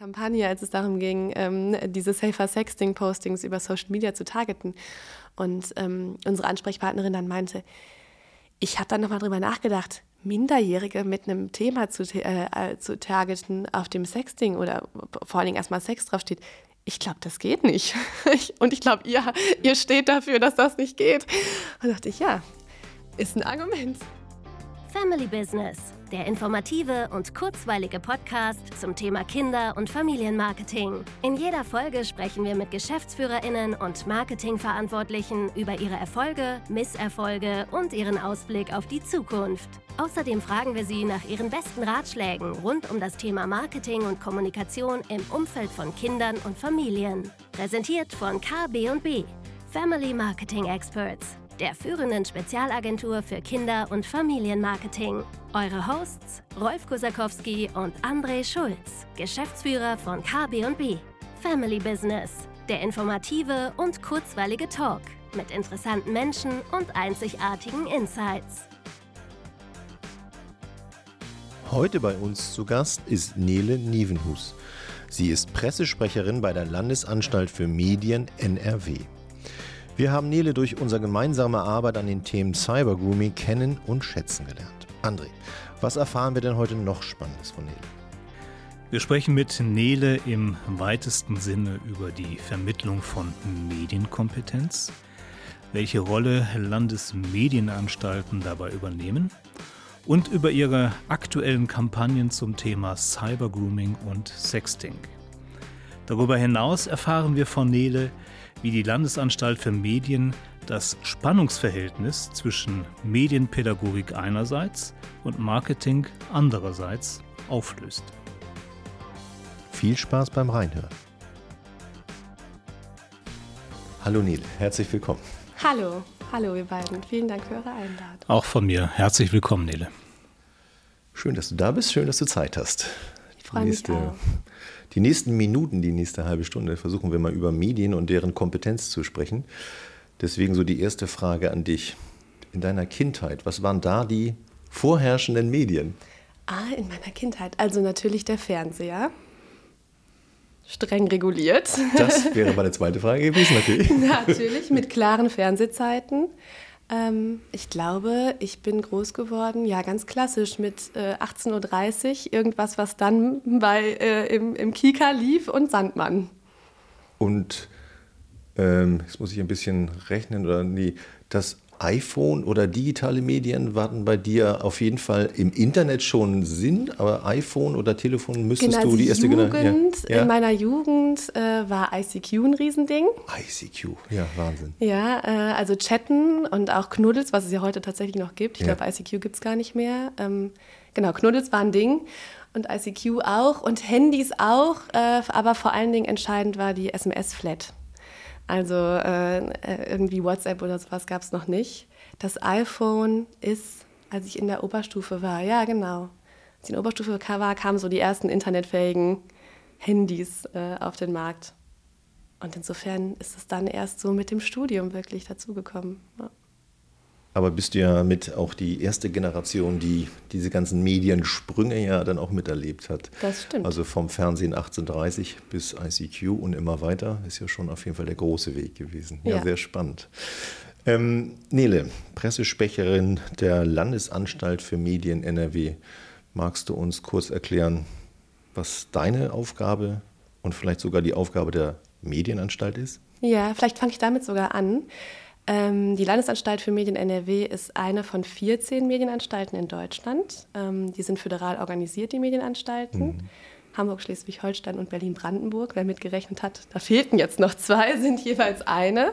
Kampagne, als es darum ging, ähm, diese Safer Sexting-Postings über Social Media zu targeten. Und ähm, unsere Ansprechpartnerin dann meinte, ich habe dann nochmal drüber nachgedacht, Minderjährige mit einem Thema zu, äh, äh, zu targeten, auf dem Sexting oder vor allen Dingen erstmal Sex draufsteht. Ich glaube, das geht nicht. und ich glaube, ihr, ihr steht dafür, dass das nicht geht. Und dachte ich, ja, ist ein Argument. Family Business, der informative und kurzweilige Podcast zum Thema Kinder- und Familienmarketing. In jeder Folge sprechen wir mit Geschäftsführerinnen und Marketingverantwortlichen über ihre Erfolge, Misserfolge und ihren Ausblick auf die Zukunft. Außerdem fragen wir sie nach ihren besten Ratschlägen rund um das Thema Marketing und Kommunikation im Umfeld von Kindern und Familien. Präsentiert von KB&B, Family Marketing Experts der führenden Spezialagentur für Kinder- und Familienmarketing. Eure Hosts Rolf Kosakowski und André Schulz, Geschäftsführer von KB&B. Family Business, der informative und kurzweilige Talk mit interessanten Menschen und einzigartigen Insights. Heute bei uns zu Gast ist Nele Nievenhus. Sie ist Pressesprecherin bei der Landesanstalt für Medien NRW. Wir haben Nele durch unsere gemeinsame Arbeit an den Themen Cybergrooming kennen und schätzen gelernt. André, was erfahren wir denn heute noch Spannendes von Nele? Wir sprechen mit Nele im weitesten Sinne über die Vermittlung von Medienkompetenz, welche Rolle Landesmedienanstalten dabei übernehmen und über ihre aktuellen Kampagnen zum Thema Cybergrooming und Sexting. Darüber hinaus erfahren wir von Nele, wie die Landesanstalt für Medien das Spannungsverhältnis zwischen Medienpädagogik einerseits und Marketing andererseits auflöst. Viel Spaß beim Reinhören. Hallo Nele, herzlich willkommen. Hallo, hallo ihr beiden. Vielen Dank für eure Einladung. Auch von mir herzlich willkommen, Nele. Schön, dass du da bist, schön, dass du Zeit hast. Freue mich auch. Die nächsten Minuten, die nächste halbe Stunde, versuchen wir mal über Medien und deren Kompetenz zu sprechen. Deswegen so die erste Frage an dich. In deiner Kindheit, was waren da die vorherrschenden Medien? Ah, in meiner Kindheit. Also natürlich der Fernseher. Streng reguliert. Das wäre meine zweite Frage gewesen, natürlich. natürlich, mit klaren Fernsehzeiten. Ähm, ich glaube, ich bin groß geworden, ja, ganz klassisch mit äh, 18.30 Uhr, irgendwas, was dann bei, äh, im, im Kika lief und Sandmann. Und ähm, jetzt muss ich ein bisschen rechnen, oder nee, das iPhone oder digitale Medien warten bei dir auf jeden Fall im Internet schon Sinn, aber iPhone oder Telefon müsstest genau, du die erste ja. Ja. In meiner Jugend äh, war ICQ ein Riesending. ICQ, ja, Wahnsinn. Ja, äh, also Chatten und auch Knuddels, was es ja heute tatsächlich noch gibt. Ich ja. glaube, ICQ gibt es gar nicht mehr. Ähm, genau, Knuddels war ein Ding und ICQ auch und Handys auch, äh, aber vor allen Dingen entscheidend war die SMS-Flat. Also äh, irgendwie WhatsApp oder sowas gab es noch nicht. Das iPhone ist, als ich in der Oberstufe war, ja genau, als ich in der Oberstufe war, kamen so die ersten internetfähigen Handys äh, auf den Markt. Und insofern ist es dann erst so mit dem Studium wirklich dazugekommen. Ja. Aber bist du ja mit auch die erste Generation, die diese ganzen Mediensprünge ja dann auch miterlebt hat. Das stimmt. Also vom Fernsehen 1830 bis ICQ und immer weiter ist ja schon auf jeden Fall der große Weg gewesen. Ja, ja. sehr spannend. Ähm, Nele, Pressesprecherin der Landesanstalt für Medien NRW. Magst du uns kurz erklären, was deine Aufgabe und vielleicht sogar die Aufgabe der Medienanstalt ist? Ja, vielleicht fange ich damit sogar an. Ähm, die Landesanstalt für Medien NRW ist eine von 14 Medienanstalten in Deutschland. Ähm, die sind föderal organisiert, die Medienanstalten. Mhm. Hamburg, Schleswig-Holstein und Berlin-Brandenburg. Wer mitgerechnet hat, da fehlten jetzt noch zwei, sind jeweils eine.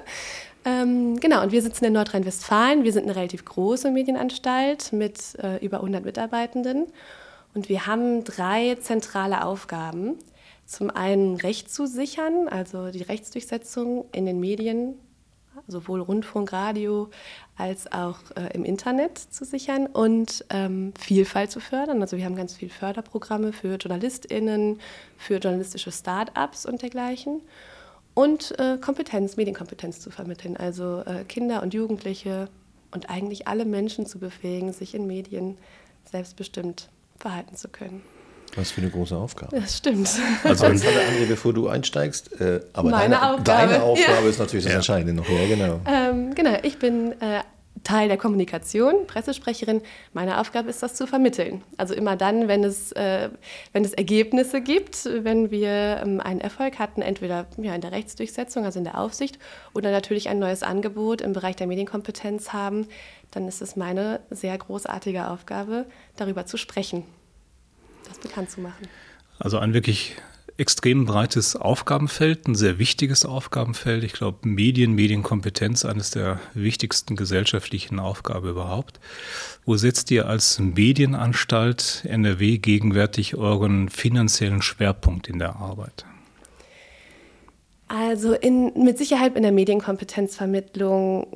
Ähm, genau, und wir sitzen in Nordrhein-Westfalen. Wir sind eine relativ große Medienanstalt mit äh, über 100 Mitarbeitenden. Und wir haben drei zentrale Aufgaben. Zum einen Recht zu sichern, also die Rechtsdurchsetzung in den Medien sowohl Rundfunk, Radio als auch äh, im Internet zu sichern und ähm, Vielfalt zu fördern. Also wir haben ganz viele Förderprogramme für JournalistInnen, für journalistische Start-ups und dergleichen. Und äh, Kompetenz, Medienkompetenz zu vermitteln, also äh, Kinder und Jugendliche und eigentlich alle Menschen zu befähigen, sich in Medien selbstbestimmt verhalten zu können. Was für eine große Aufgabe. Das stimmt. Also ganz alle André, bevor du einsteigst. Äh, aber Meine deine Aufgabe. deine Aufgabe Ja. ist natürlich das Entscheidende noch. Ja, genau. Ähm, genau, ich bin äh, Teil der Kommunikation, Pressesprecherin. Meine Aufgabe ist, das zu vermitteln. Also immer dann, wenn es, äh, wenn es Ergebnisse gibt, wenn wir ähm, einen Erfolg hatten, entweder ja, in der Rechtsdurchsetzung, also in der Aufsicht, oder natürlich ein neues Angebot im Bereich der Medienkompetenz haben, dann ist es meine sehr großartige Aufgabe, darüber zu sprechen, das bekannt zu machen. Also ein wirklich extrem breites Aufgabenfeld, ein sehr wichtiges Aufgabenfeld. Ich glaube, Medien, Medienkompetenz, eines der wichtigsten gesellschaftlichen Aufgaben überhaupt. Wo setzt ihr als Medienanstalt NRW gegenwärtig euren finanziellen Schwerpunkt in der Arbeit? Also in, mit Sicherheit in der Medienkompetenzvermittlung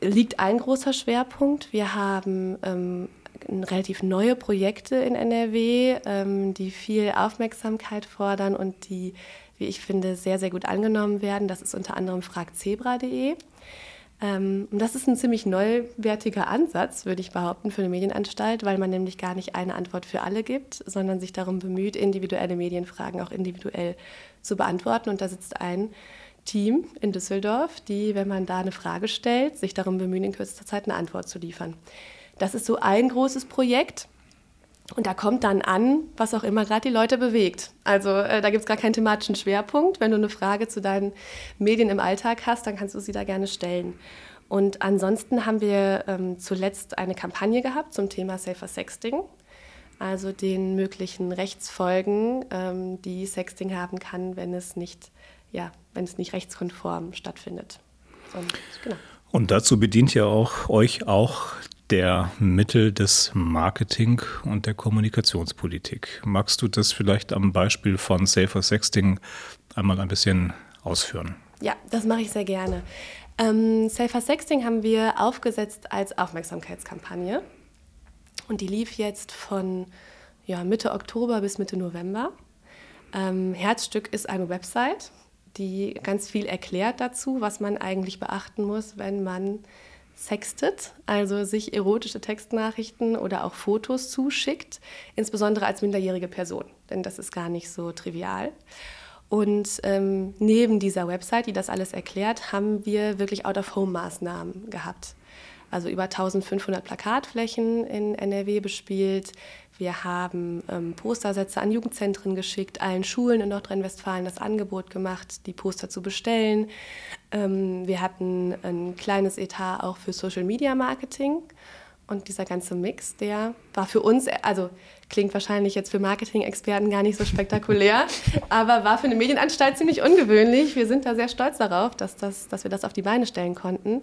liegt ein großer Schwerpunkt. Wir haben ähm, relativ neue Projekte in NRW, ähm, die viel Aufmerksamkeit fordern und die, wie ich finde, sehr, sehr gut angenommen werden. Das ist unter anderem fragzebra.de. Ähm, und das ist ein ziemlich neuwertiger Ansatz, würde ich behaupten, für eine Medienanstalt, weil man nämlich gar nicht eine Antwort für alle gibt, sondern sich darum bemüht, individuelle Medienfragen auch individuell zu beantworten. Und da sitzt ein Team in Düsseldorf, die, wenn man da eine Frage stellt, sich darum bemühen, in kürzester Zeit eine Antwort zu liefern. Das ist so ein großes Projekt. Und da kommt dann an, was auch immer gerade die Leute bewegt. Also äh, da gibt es gar keinen thematischen Schwerpunkt. Wenn du eine Frage zu deinen Medien im Alltag hast, dann kannst du sie da gerne stellen. Und ansonsten haben wir ähm, zuletzt eine Kampagne gehabt zum Thema Safer Sexting, also den möglichen Rechtsfolgen, ähm, die Sexting haben kann, wenn es nicht, ja, wenn es nicht rechtskonform stattfindet. Und, genau. Und dazu bedient ja auch euch auch der Mittel des Marketing und der Kommunikationspolitik. Magst du das vielleicht am Beispiel von Safer Sexting einmal ein bisschen ausführen? Ja, das mache ich sehr gerne. Ähm, Safer Sexting haben wir aufgesetzt als Aufmerksamkeitskampagne. Und die lief jetzt von ja, Mitte Oktober bis Mitte November. Ähm, Herzstück ist eine Website, die ganz viel erklärt dazu, was man eigentlich beachten muss, wenn man sextet, also sich erotische Textnachrichten oder auch Fotos zuschickt, insbesondere als minderjährige Person, denn das ist gar nicht so trivial. Und ähm, neben dieser Website, die das alles erklärt, haben wir wirklich Out-of-Home-Maßnahmen gehabt. Also über 1500 Plakatflächen in NRW bespielt. Wir haben ähm, Postersätze an Jugendzentren geschickt, allen Schulen in Nordrhein-Westfalen das Angebot gemacht, die Poster zu bestellen. Ähm, wir hatten ein kleines Etat auch für Social Media Marketing. Und dieser ganze Mix, der war für uns, also klingt wahrscheinlich jetzt für Marketing-Experten gar nicht so spektakulär, aber war für eine Medienanstalt ziemlich ungewöhnlich. Wir sind da sehr stolz darauf, dass, das, dass wir das auf die Beine stellen konnten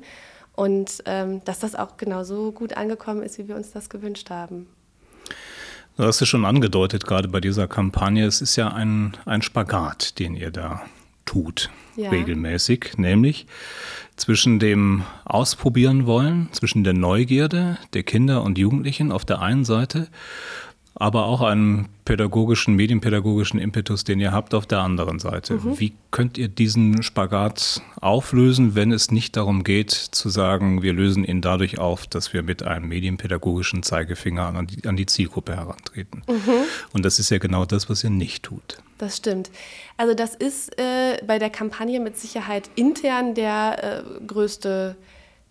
und ähm, dass das auch genauso gut angekommen ist, wie wir uns das gewünscht haben. Du hast es schon angedeutet, gerade bei dieser Kampagne, es ist ja ein, ein Spagat, den ihr da tut, Ja. regelmäßig, nämlich zwischen dem Ausprobieren wollen, zwischen der Neugierde der Kinder und Jugendlichen auf der einen Seite, aber auch einem pädagogischen, medienpädagogischen Impetus, den ihr habt auf der anderen Seite. Wie könnt ihr diesen Spagat auflösen, wenn es nicht darum geht zu sagen, wir lösen ihn dadurch auf, dass wir mit einem medienpädagogischen Zeigefinger an die, an die Zielgruppe herantreten? Und das ist ja genau das, was ihr nicht tut. Das stimmt. Also das ist äh, bei der Kampagne mit Sicherheit intern der äh, größte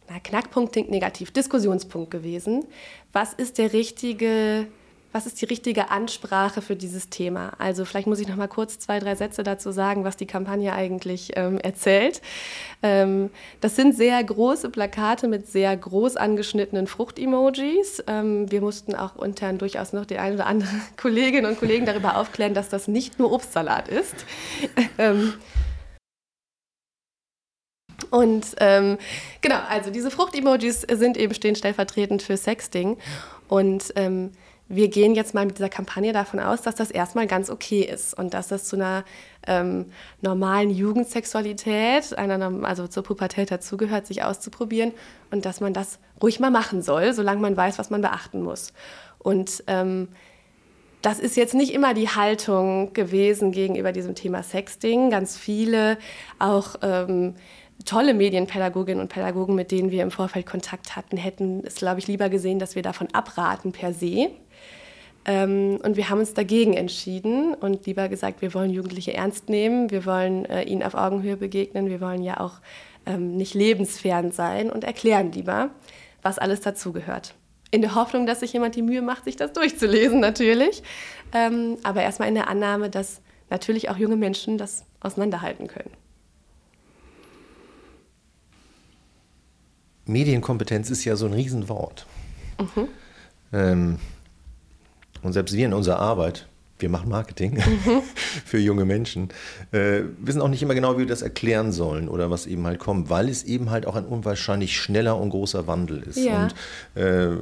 na, Knackpunkt, negativ, Diskussionspunkt gewesen. Was ist der richtige, was ist die richtige Ansprache für dieses Thema? Also vielleicht muss ich noch mal kurz zwei, drei Sätze dazu sagen, was die Kampagne eigentlich ähm, erzählt. Ähm, das sind sehr große Plakate mit sehr groß angeschnittenen Frucht-Emojis. Ähm, wir mussten auch intern durchaus noch die ein oder andere Kolleginnen und Kollegen darüber aufklären, dass das nicht nur Obstsalat ist. ähm, und ähm, genau, also diese Frucht-Emojis sind eben stehen stellvertretend für Sexting. Und ähm, wir gehen jetzt mal mit dieser Kampagne davon aus, dass das erstmal ganz okay ist und dass das zu einer ähm, normalen Jugendsexualität, einer, also zur Pubertät dazugehört, sich auszuprobieren und dass man das ruhig mal machen soll, solange man weiß, was man beachten muss. Und ähm, das ist jetzt nicht immer die Haltung gewesen gegenüber diesem Thema Sexting. Ganz viele, auch ähm, tolle Medienpädagoginnen und Pädagogen, mit denen wir im Vorfeld Kontakt hatten, hätten es, glaube ich, lieber gesehen, dass wir davon abraten per se. Ähm, und wir haben uns dagegen entschieden und lieber gesagt, wir wollen Jugendliche ernst nehmen, wir wollen äh, ihnen auf Augenhöhe begegnen, wir wollen ja auch ähm, nicht lebensfern sein und erklären lieber, was alles dazugehört. In der Hoffnung, dass sich jemand die Mühe macht, sich das durchzulesen, natürlich. Ähm, aber erstmal in der Annahme, dass natürlich auch junge Menschen das auseinanderhalten können. Medienkompetenz ist ja so ein Riesenwort. Mhm. Ähm, und selbst wir in unserer Arbeit, wir machen Marketing mhm. für junge Menschen, äh, wissen auch nicht immer genau, wie wir das erklären sollen oder was eben halt kommt, weil es eben halt auch ein unwahrscheinlich schneller und großer Wandel ist. Ja. Und äh,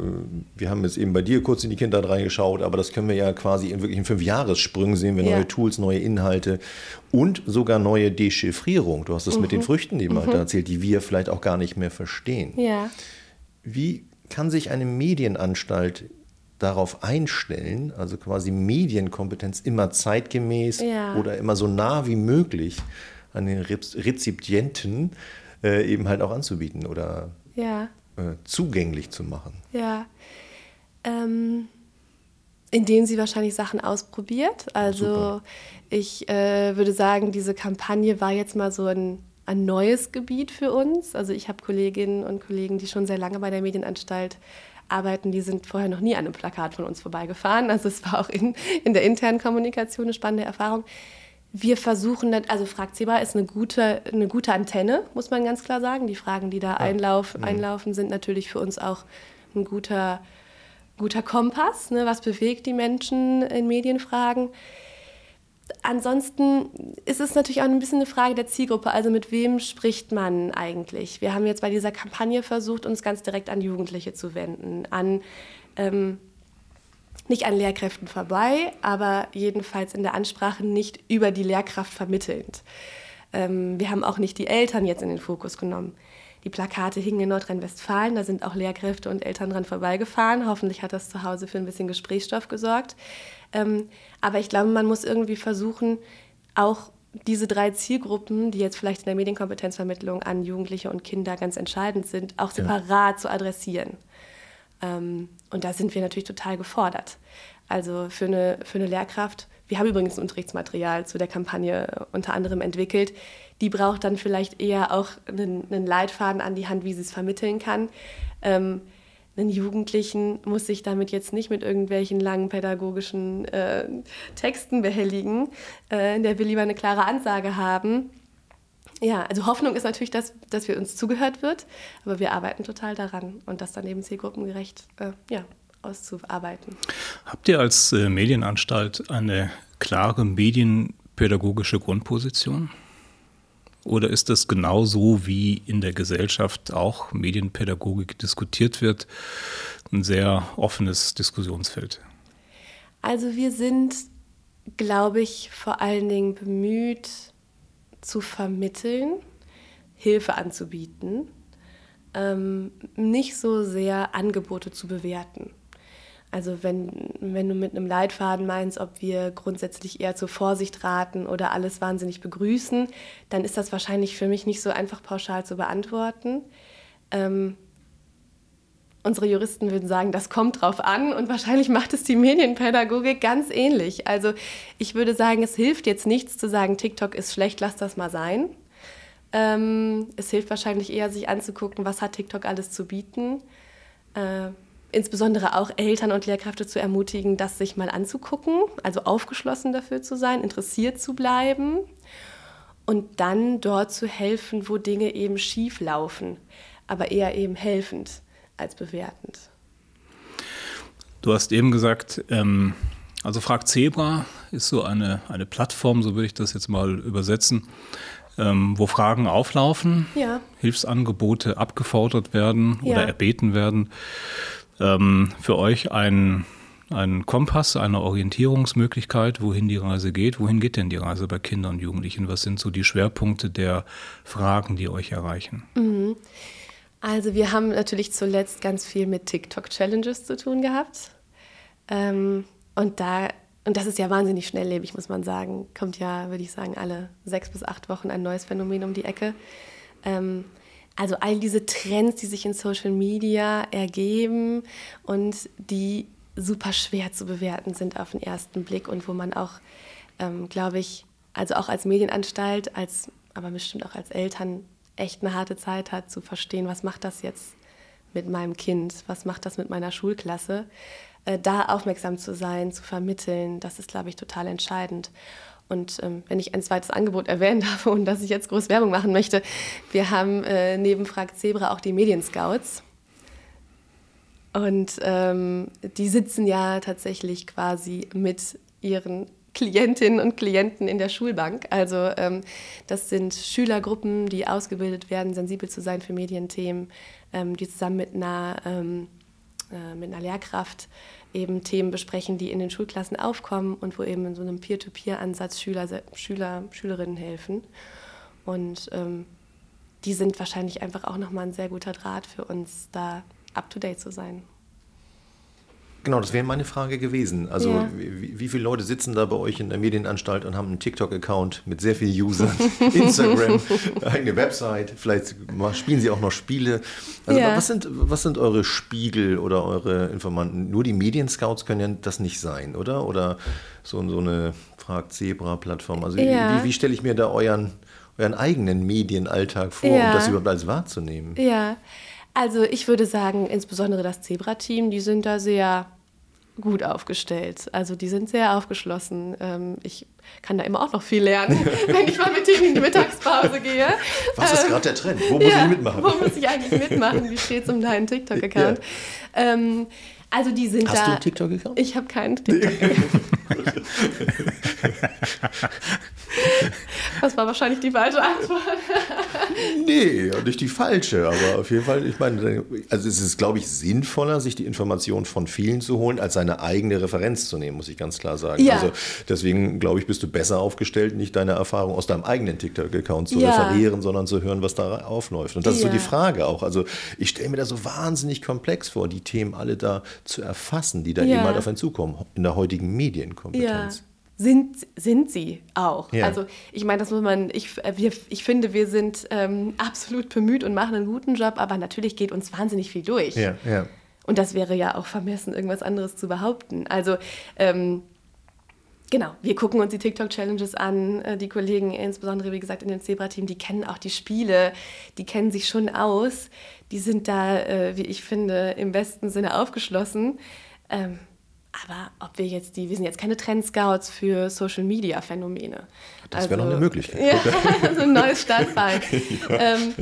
wir haben jetzt eben bei dir kurz in die Kindheit reingeschaut, aber das können wir ja quasi in wirklichen Fünfjahressprüngen sehen wir ja. neue Tools, neue Inhalte und sogar neue Dechiffrierung. Du hast das mhm. mit den mhm. Früchten eben halt mhm. halt erzählt, die wir vielleicht auch gar nicht mehr verstehen. Ja. Wie kann sich eine Medienanstalt darauf einstellen, also quasi Medienkompetenz immer zeitgemäß ja. oder immer so nah wie möglich an den Rezipienten äh, eben halt auch anzubieten oder ja. äh, zugänglich zu machen. Ja. Ähm, indem sie wahrscheinlich Sachen ausprobiert. Also Super. ich äh, würde sagen, diese Kampagne war jetzt mal so ein, ein neues Gebiet für uns. Also ich habe Kolleginnen und Kollegen, die schon sehr lange bei der Medienanstalt arbeiten, die sind vorher noch nie an einem Plakat von uns vorbeigefahren. Also es war auch in, in der internen Kommunikation eine spannende Erfahrung. Wir versuchen, also Fragzebra ist eine gute, eine gute Antenne, muss man ganz klar sagen. Die Fragen, die da einlauf, mhm. einlaufen, sind natürlich für uns auch ein guter, guter Kompass. Ne? Was bewegt die Menschen in Medienfragen? Ansonsten ist es natürlich auch ein bisschen eine Frage der Zielgruppe. Also mit wem spricht man eigentlich? Wir haben jetzt bei dieser Kampagne versucht, uns ganz direkt an Jugendliche zu wenden, an ähm, nicht an Lehrkräften vorbei, aber jedenfalls in der Ansprache nicht über die Lehrkraft vermittelnd. Ähm, wir haben auch nicht die Eltern jetzt in den Fokus genommen. Die Plakate hingen in Nordrhein-Westfalen, da sind auch Lehrkräfte und Eltern dran vorbeigefahren. Hoffentlich hat das zu Hause für ein bisschen Gesprächsstoff gesorgt. Ähm, aber ich glaube, man muss irgendwie versuchen, auch diese drei Zielgruppen, die jetzt vielleicht in der Medienkompetenzvermittlung an Jugendliche und Kinder ganz entscheidend sind, auch separat ja. zu adressieren. Ähm, und da sind wir natürlich total gefordert. Also für eine, für eine Lehrkraft, wir haben übrigens ein Unterrichtsmaterial zu der Kampagne unter anderem entwickelt, die braucht dann vielleicht eher auch einen, einen Leitfaden an die Hand, wie sie es vermitteln kann. Ähm, einen Jugendlichen muss sich damit jetzt nicht mit irgendwelchen langen pädagogischen äh, Texten behelligen. Äh, der will lieber eine klare Ansage haben. Ja, also Hoffnung ist natürlich, dass, dass wir uns zugehört wird, aber wir arbeiten total daran und das dann eben zielgruppengerecht äh, ja, auszuarbeiten. Habt ihr als äh, Medienanstalt eine klare medienpädagogische Grundposition? Oder ist das genauso wie in der Gesellschaft auch Medienpädagogik diskutiert wird, ein sehr offenes Diskussionsfeld? Also wir sind, glaube ich, vor allen Dingen bemüht zu vermitteln, Hilfe anzubieten, ähm, nicht so sehr Angebote zu bewerten. Also wenn, wenn du mit einem Leitfaden meinst, ob wir grundsätzlich eher zur Vorsicht raten oder alles wahnsinnig begrüßen, dann ist das wahrscheinlich für mich nicht so einfach pauschal zu beantworten. Ähm, unsere Juristen würden sagen, das kommt drauf an und wahrscheinlich macht es die Medienpädagogik ganz ähnlich. Also ich würde sagen, es hilft jetzt nichts zu sagen, TikTok ist schlecht, lass das mal sein. Ähm, es hilft wahrscheinlich eher, sich anzugucken, was hat TikTok alles zu bieten. Äh, insbesondere auch Eltern und Lehrkräfte zu ermutigen, das sich mal anzugucken, also aufgeschlossen dafür zu sein, interessiert zu bleiben und dann dort zu helfen, wo Dinge eben schief laufen, aber eher eben helfend als bewertend. Du hast eben gesagt, ähm, also Frag Zebra ist so eine, eine Plattform, so würde ich das jetzt mal übersetzen, ähm, wo Fragen auflaufen, ja. Hilfsangebote abgefordert werden ja. oder erbeten werden ähm, für euch ein, ein Kompass, eine Orientierungsmöglichkeit, wohin die Reise geht. Wohin geht denn die Reise bei Kindern und Jugendlichen? Was sind so die Schwerpunkte der Fragen, die euch erreichen? Mhm. Also wir haben natürlich zuletzt ganz viel mit TikTok-Challenges zu tun gehabt. Ähm, und da und das ist ja wahnsinnig schnelllebig, muss man sagen. Kommt ja, würde ich sagen, alle sechs bis acht Wochen ein neues Phänomen um die Ecke. Ähm, also all diese Trends, die sich in Social Media ergeben und die super schwer zu bewerten sind auf den ersten Blick und wo man auch, ähm, glaube ich, also auch als Medienanstalt, als, aber bestimmt auch als Eltern echt eine harte Zeit hat zu verstehen, was macht das jetzt mit meinem Kind, was macht das mit meiner Schulklasse. Äh, da aufmerksam zu sein, zu vermitteln, das ist, glaube ich, total entscheidend. Und ähm, wenn ich ein zweites Angebot erwähnen darf und dass ich jetzt groß Werbung machen möchte, wir haben äh, neben Frag Zebra auch die Medienscouts. Und ähm, die sitzen ja tatsächlich quasi mit ihren Klientinnen und Klienten in der Schulbank. Also ähm, das sind Schülergruppen, die ausgebildet werden, sensibel zu sein für Medienthemen, ähm, die zusammen mit einer, ähm, äh, mit einer Lehrkraft eben Themen besprechen, die in den Schulklassen aufkommen und wo eben in so einem Peer-to-Peer-Ansatz Schüler, Schüler, Schülerinnen helfen. Und ähm, die sind wahrscheinlich einfach auch nochmal ein sehr guter Draht für uns, da up-to-date zu sein. Genau, das wäre meine Frage gewesen. Also ja. wie, wie, viele Leute sitzen da bei euch in der Medienanstalt und haben einen TikTok-Account mit sehr vielen Usern, Instagram, eigene Website, vielleicht spielen sie auch noch Spiele. Also ja. was, sind, was sind eure Spiegel oder eure Informanten? Nur die Medienscouts können ja das nicht sein, oder? Oder so, so eine Frag-Zebra-Plattform. Also ja. wie, wie stelle ich mir da euren, euren eigenen Medienalltag vor, um das überhaupt alles wahrzunehmen? Ja. Also ich würde sagen, insbesondere das Zebra-Team, die sind da sehr gut aufgestellt. Also die sind sehr aufgeschlossen. Ähm, ich kann da immer auch noch viel lernen, wenn ich mal mit denen in die Mittagspause gehe. Was ist ähm, gerade der Trend? Wo muss ja, ich mitmachen? Wo muss ich eigentlich mitmachen? Wie steht es um deinen TikTok-Account? Ja. Ähm, also die sind Hast da. Hast du einen TikTok-Account? Ich habe keinen TikTok-Account. das war wahrscheinlich die falsche Antwort. nee, nicht die falsche, aber auf jeden Fall, ich meine, also es ist, glaube ich, sinnvoller, sich die Informationen von vielen zu holen, als seine eigene Referenz zu nehmen, muss ich ganz klar sagen. Ja. Also deswegen, glaube ich, bist du besser aufgestellt, nicht deine Erfahrung aus deinem eigenen TikTok-Account zu ja. referieren, sondern zu hören, was da aufläuft. Und das ja. ist so die Frage auch. Also ich stelle mir das so wahnsinnig komplex vor, die Themen alle da zu erfassen, die da ja. eben halt auf einen zukommen, in der heutigen Medienkompetenz. Ja. Sind, sind sie auch. Ja. Also ich meine, das muss man, ich, äh, wir, ich finde, wir sind ähm, absolut bemüht und machen einen guten Job, aber natürlich geht uns wahnsinnig viel durch. Ja, ja. Und das wäre ja auch vermessen, irgendwas anderes zu behaupten. Also ähm, Genau, wir gucken uns die TikTok-Challenges an. Äh, die Kollegen, insbesondere wie gesagt in dem Zebra-Team, die kennen auch die Spiele, die kennen sich schon aus. Die sind da, äh, wie ich finde, im besten Sinne aufgeschlossen. Ähm, aber ob wir jetzt die, wir sind jetzt keine Trendscouts für Social Media Phänomene. Das wäre also, noch eine Möglichkeit. Ja, so ein neues Standbein. ja. Ähm,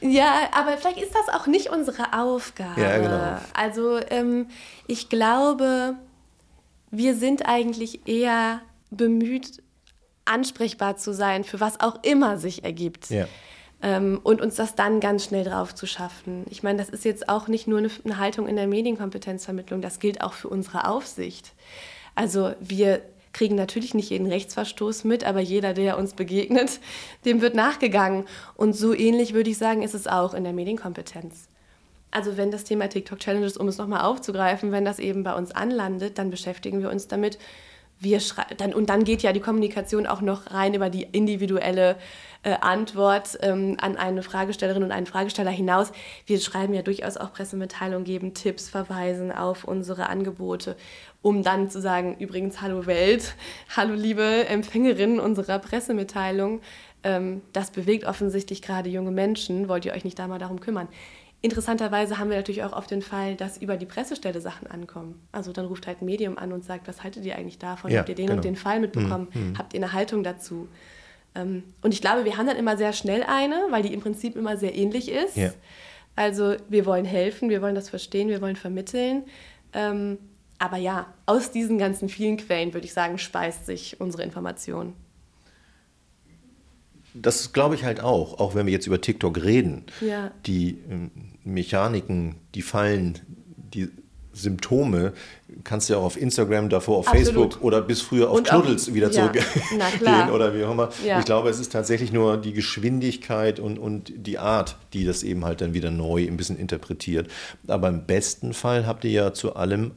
ja. aber vielleicht ist das auch nicht unsere Aufgabe. Ja, genau. Also ähm, ich glaube, wir sind eigentlich eher bemüht, ansprechbar zu sein, für was auch immer sich ergibt. Ja. Ähm, und uns das dann ganz schnell drauf zu schaffen. Ich meine, das ist jetzt auch nicht nur eine, eine Haltung in der Medienkompetenzvermittlung, das gilt auch für unsere Aufsicht. Also wir kriegen natürlich nicht jeden Rechtsverstoß mit, aber jeder, der uns begegnet, dem wird nachgegangen. Und so ähnlich würde ich sagen, ist es auch in der Medienkompetenz. Also wenn das Thema TikTok Challenges, um es nochmal aufzugreifen, wenn das eben bei uns anlandet, dann beschäftigen wir uns damit. Wir dann, und dann geht ja die Kommunikation auch noch rein über die individuelle äh, Antwort ähm, an eine Fragestellerin und einen Fragesteller hinaus. Wir schreiben ja durchaus auch Pressemitteilungen, geben Tipps, verweisen auf unsere Angebote, um dann zu sagen, übrigens, hallo Welt, hallo liebe Empfängerin unserer Pressemitteilung. Ähm, das bewegt offensichtlich gerade junge Menschen. Wollt ihr euch nicht da mal darum kümmern? Interessanterweise haben wir natürlich auch oft den Fall, dass über die Pressestelle Sachen ankommen. Also dann ruft halt ein Medium an und sagt, was haltet ihr eigentlich davon? Ja, Habt ihr den genau. und den Fall mitbekommen? Mhm. Habt ihr eine Haltung dazu? Ähm, und ich glaube, wir haben dann immer sehr schnell eine, weil die im Prinzip immer sehr ähnlich ist. Ja. Also wir wollen helfen, wir wollen das verstehen, wir wollen vermitteln. Ähm, aber ja, aus diesen ganzen vielen Quellen, würde ich sagen, speist sich unsere Information. Das glaube ich halt auch, auch wenn wir jetzt über TikTok reden. Ja. Die ähm, Mechaniken, die Fallen, die Symptome kannst du ja auch auf Instagram, davor auf Absolut. Facebook oder bis früher auf Und Knuddels auch, wieder ja, zurückgehen oder wie auch immer. Ja. Ich glaube, es ist tatsächlich nur die Geschwindigkeit und, und die Art, die das eben halt dann wieder neu ein bisschen interpretiert. Aber im besten Fall habt ihr ja zu allem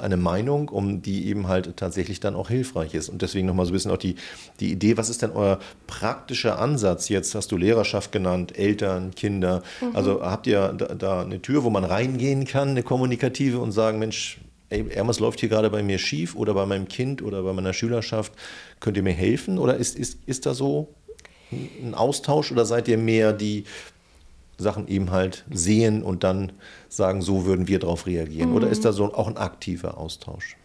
eine Meinung, um die eben halt tatsächlich dann auch hilfreich ist. Und deswegen nochmal so ein bisschen auch die, die Idee, was ist denn euer praktischer Ansatz? Jetzt hast du Lehrerschaft genannt, Eltern, Kinder. Mhm. Also habt ihr da, da, eine Tür, wo man reingehen kann, eine kommunikative und sagen, Mensch, ey, irgendwas läuft hier gerade bei mir schief oder bei meinem Kind oder bei meiner Schülerschaft. Könnt ihr mir helfen? Oder ist, ist, ist da so ein Austausch oder seid ihr mehr die Sachen eben halt sehen und dann sagen, so würden wir darauf reagieren? Mhm. Oder ist da so auch ein aktiver Austausch?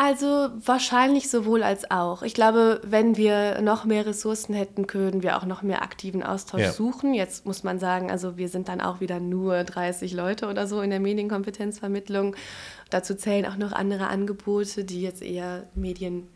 Also wahrscheinlich sowohl als auch. Ich glaube, wenn wir noch mehr Ressourcen hätten, könnten wir auch noch mehr aktiven Austausch ja. suchen. Jetzt muss man sagen, also wir sind dann auch wieder nur 30 Leute oder so in der Medienkompetenzvermittlung. Dazu zählen auch noch andere Angebote, die jetzt eher Medien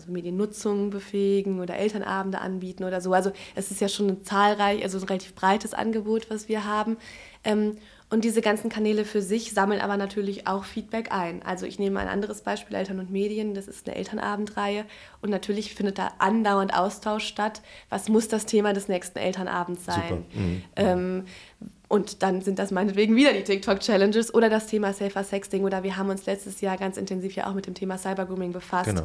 also Mediennutzung befähigen oder Elternabende anbieten oder so. Also es ist ja schon ein zahlreich, also ein relativ breites Angebot, was wir haben. Ähm, und diese ganzen Kanäle für sich sammeln aber natürlich auch Feedback ein. Also ich nehme ein anderes Beispiel, Eltern und Medien, das ist eine Elternabendreihe. Und natürlich findet da andauernd Austausch statt. Was muss das Thema des nächsten Elternabends sein? Mhm. Ähm, und dann sind das meinetwegen wieder die TikTok-Challenges oder das Thema Safer Sexting oder wir haben uns letztes Jahr ganz intensiv ja auch mit dem Thema Cybergrooming befasst. Genau.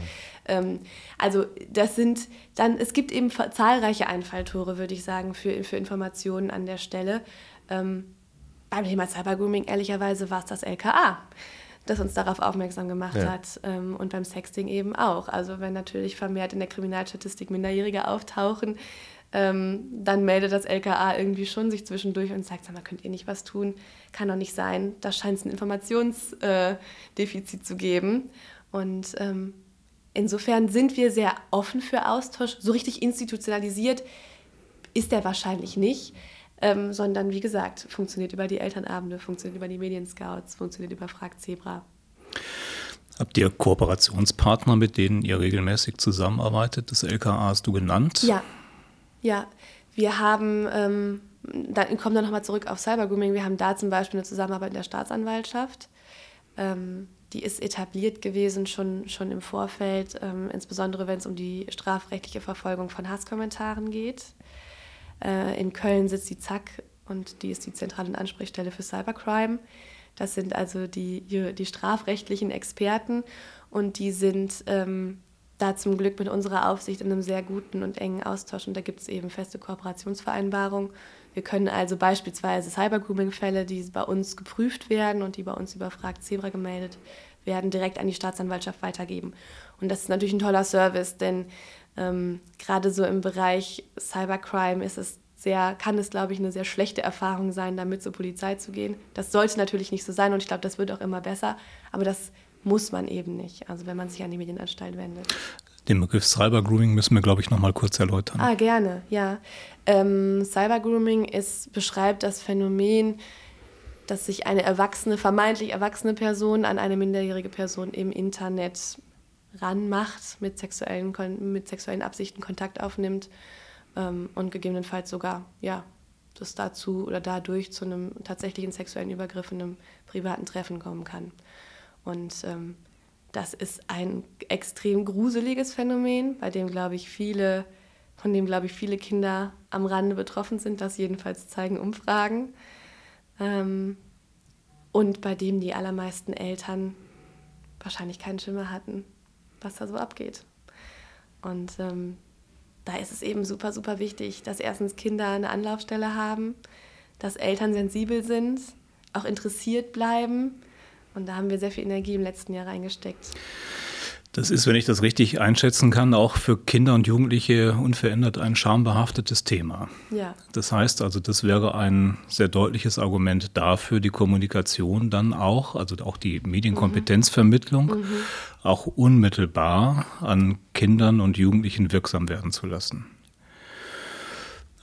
Ähm, also das sind dann, es gibt eben zahlreiche Einfalltore, würde ich sagen, für, für Informationen an der Stelle. Ähm, beim Thema Cybergrooming, ehrlicherweise, war es das LKA das uns darauf aufmerksam gemacht ja. hat. Ähm, und beim Sexting eben auch. Also wenn natürlich vermehrt in der Kriminalstatistik Minderjährige auftauchen, ähm, dann meldet das LKA irgendwie schon sich zwischendurch und sagt, sag mal, könnt ihr nicht was tun? Kann doch nicht sein. Da scheint es ein Informationsdefizit äh, zu geben. Und ähm, insofern sind wir sehr offen für Austausch. So richtig institutionalisiert ist der wahrscheinlich nicht. Ähm, sondern wie gesagt, funktioniert über die Elternabende, funktioniert über die Medienscouts, funktioniert über Frag Zebra. Habt ihr Kooperationspartner, mit denen ihr regelmäßig zusammenarbeitet? Das LKA hast du genannt. Ja, ja, wir haben, ähm, dann kommen wir nochmal zurück auf Cybergrooming, wir haben da zum Beispiel eine Zusammenarbeit in der Staatsanwaltschaft. Ähm, die ist etabliert gewesen schon, schon im Vorfeld, ähm, insbesondere wenn es um die strafrechtliche Verfolgung von Hasskommentaren geht. Äh, in Köln sitzt die ZAK und die ist die zentrale Ansprechstelle für Cybercrime. Das sind also die, die strafrechtlichen Experten und die sind ähm, da zum Glück mit unserer Aufsicht in einem sehr guten und engen Austausch und da gibt es eben feste Kooperationsvereinbarungen. Wir können also beispielsweise Cybergrooming-Fälle, die bei uns geprüft werden und die bei uns über Frag Zebra gemeldet werden, direkt an die Staatsanwaltschaft weitergeben. Und das ist natürlich ein toller Service, denn ähm, gerade so im Bereich Cybercrime ist es sehr, kann es, glaube ich, eine sehr schlechte Erfahrung sein, damit zur Polizei zu gehen. Das sollte natürlich nicht so sein und ich glaube, das wird auch immer besser, aber das muss man eben nicht, also wenn man sich an die Medienanstalt wendet. Den Begriff Cybergrooming müssen wir, glaube ich, noch mal kurz erläutern. Ah, gerne, ja. Ähm, Cybergrooming ist, beschreibt das Phänomen, dass sich eine erwachsene, vermeintlich erwachsene Person an eine minderjährige Person im Internet ranmacht, mit sexuellen, mit sexuellen Absichten Kontakt aufnimmt ähm, und gegebenenfalls sogar, ja, das dazu oder dadurch zu einem tatsächlichen sexuellen Übergriff in einem privaten Treffen kommen kann. Und ähm, das ist ein extrem gruseliges Phänomen, bei dem, glaube ich, viele, von dem, glaube ich, viele Kinder am Rande betroffen sind. Das jedenfalls zeigen Umfragen. Ähm, und bei dem die allermeisten Eltern wahrscheinlich keinen Schimmer hatten, was da so abgeht. Und ähm, da ist es eben super, super wichtig, dass erstens Kinder eine Anlaufstelle haben, dass Eltern sensibel sind, auch interessiert bleiben und da haben wir sehr viel Energie im letzten Jahr reingesteckt. Das ist, wenn ich das richtig einschätzen kann, auch für Kinder und Jugendliche unverändert ein schambehaftetes Thema. Ja. Das heißt also, das wäre ein sehr deutliches Argument dafür, die Kommunikation dann auch, also auch die Medienkompetenzvermittlung, mhm. auch unmittelbar an Kindern und Jugendlichen wirksam werden zu lassen.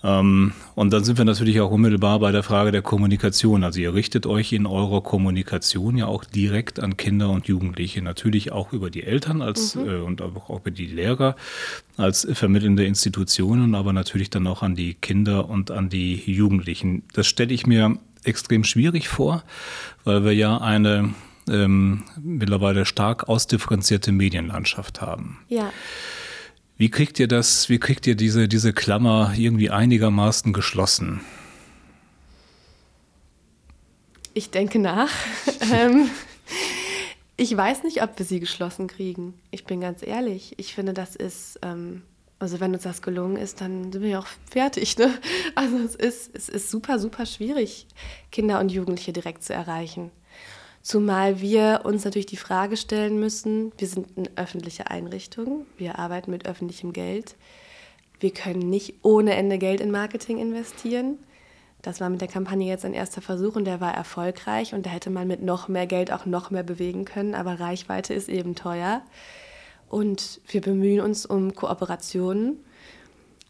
Ähm, und dann sind wir natürlich auch unmittelbar bei der Frage der Kommunikation. Also ihr richtet euch in eurer Kommunikation ja auch direkt an Kinder und Jugendliche, natürlich auch über die Eltern als mhm. äh, und auch über die Lehrer als vermittelnde Institutionen, aber natürlich dann auch an die Kinder und an die Jugendlichen. Das stelle ich mir extrem schwierig vor, weil wir ja eine ähm, mittlerweile stark ausdifferenzierte Medienlandschaft haben. Ja. Wie kriegt ihr das, wie kriegt ihr diese, diese Klammer irgendwie einigermaßen geschlossen? Ich denke nach. Ähm, Ich weiß nicht, ob wir sie geschlossen kriegen. Ich bin ganz ehrlich. Ich finde, das ist, ähm, also wenn uns das gelungen ist, dann sind wir ja auch fertig. Ne? Also es ist, es ist super, super schwierig, Kinder und Jugendliche direkt zu erreichen. Zumal wir uns natürlich die Frage stellen müssen, wir sind eine öffentliche Einrichtung, wir arbeiten mit öffentlichem Geld. Wir können nicht ohne Ende Geld in Marketing investieren. Das war mit der Kampagne jetzt ein erster Versuch und der war erfolgreich und da hätte man mit noch mehr Geld auch noch mehr bewegen können, aber Reichweite ist eben teuer. Und wir bemühen uns um Kooperationen,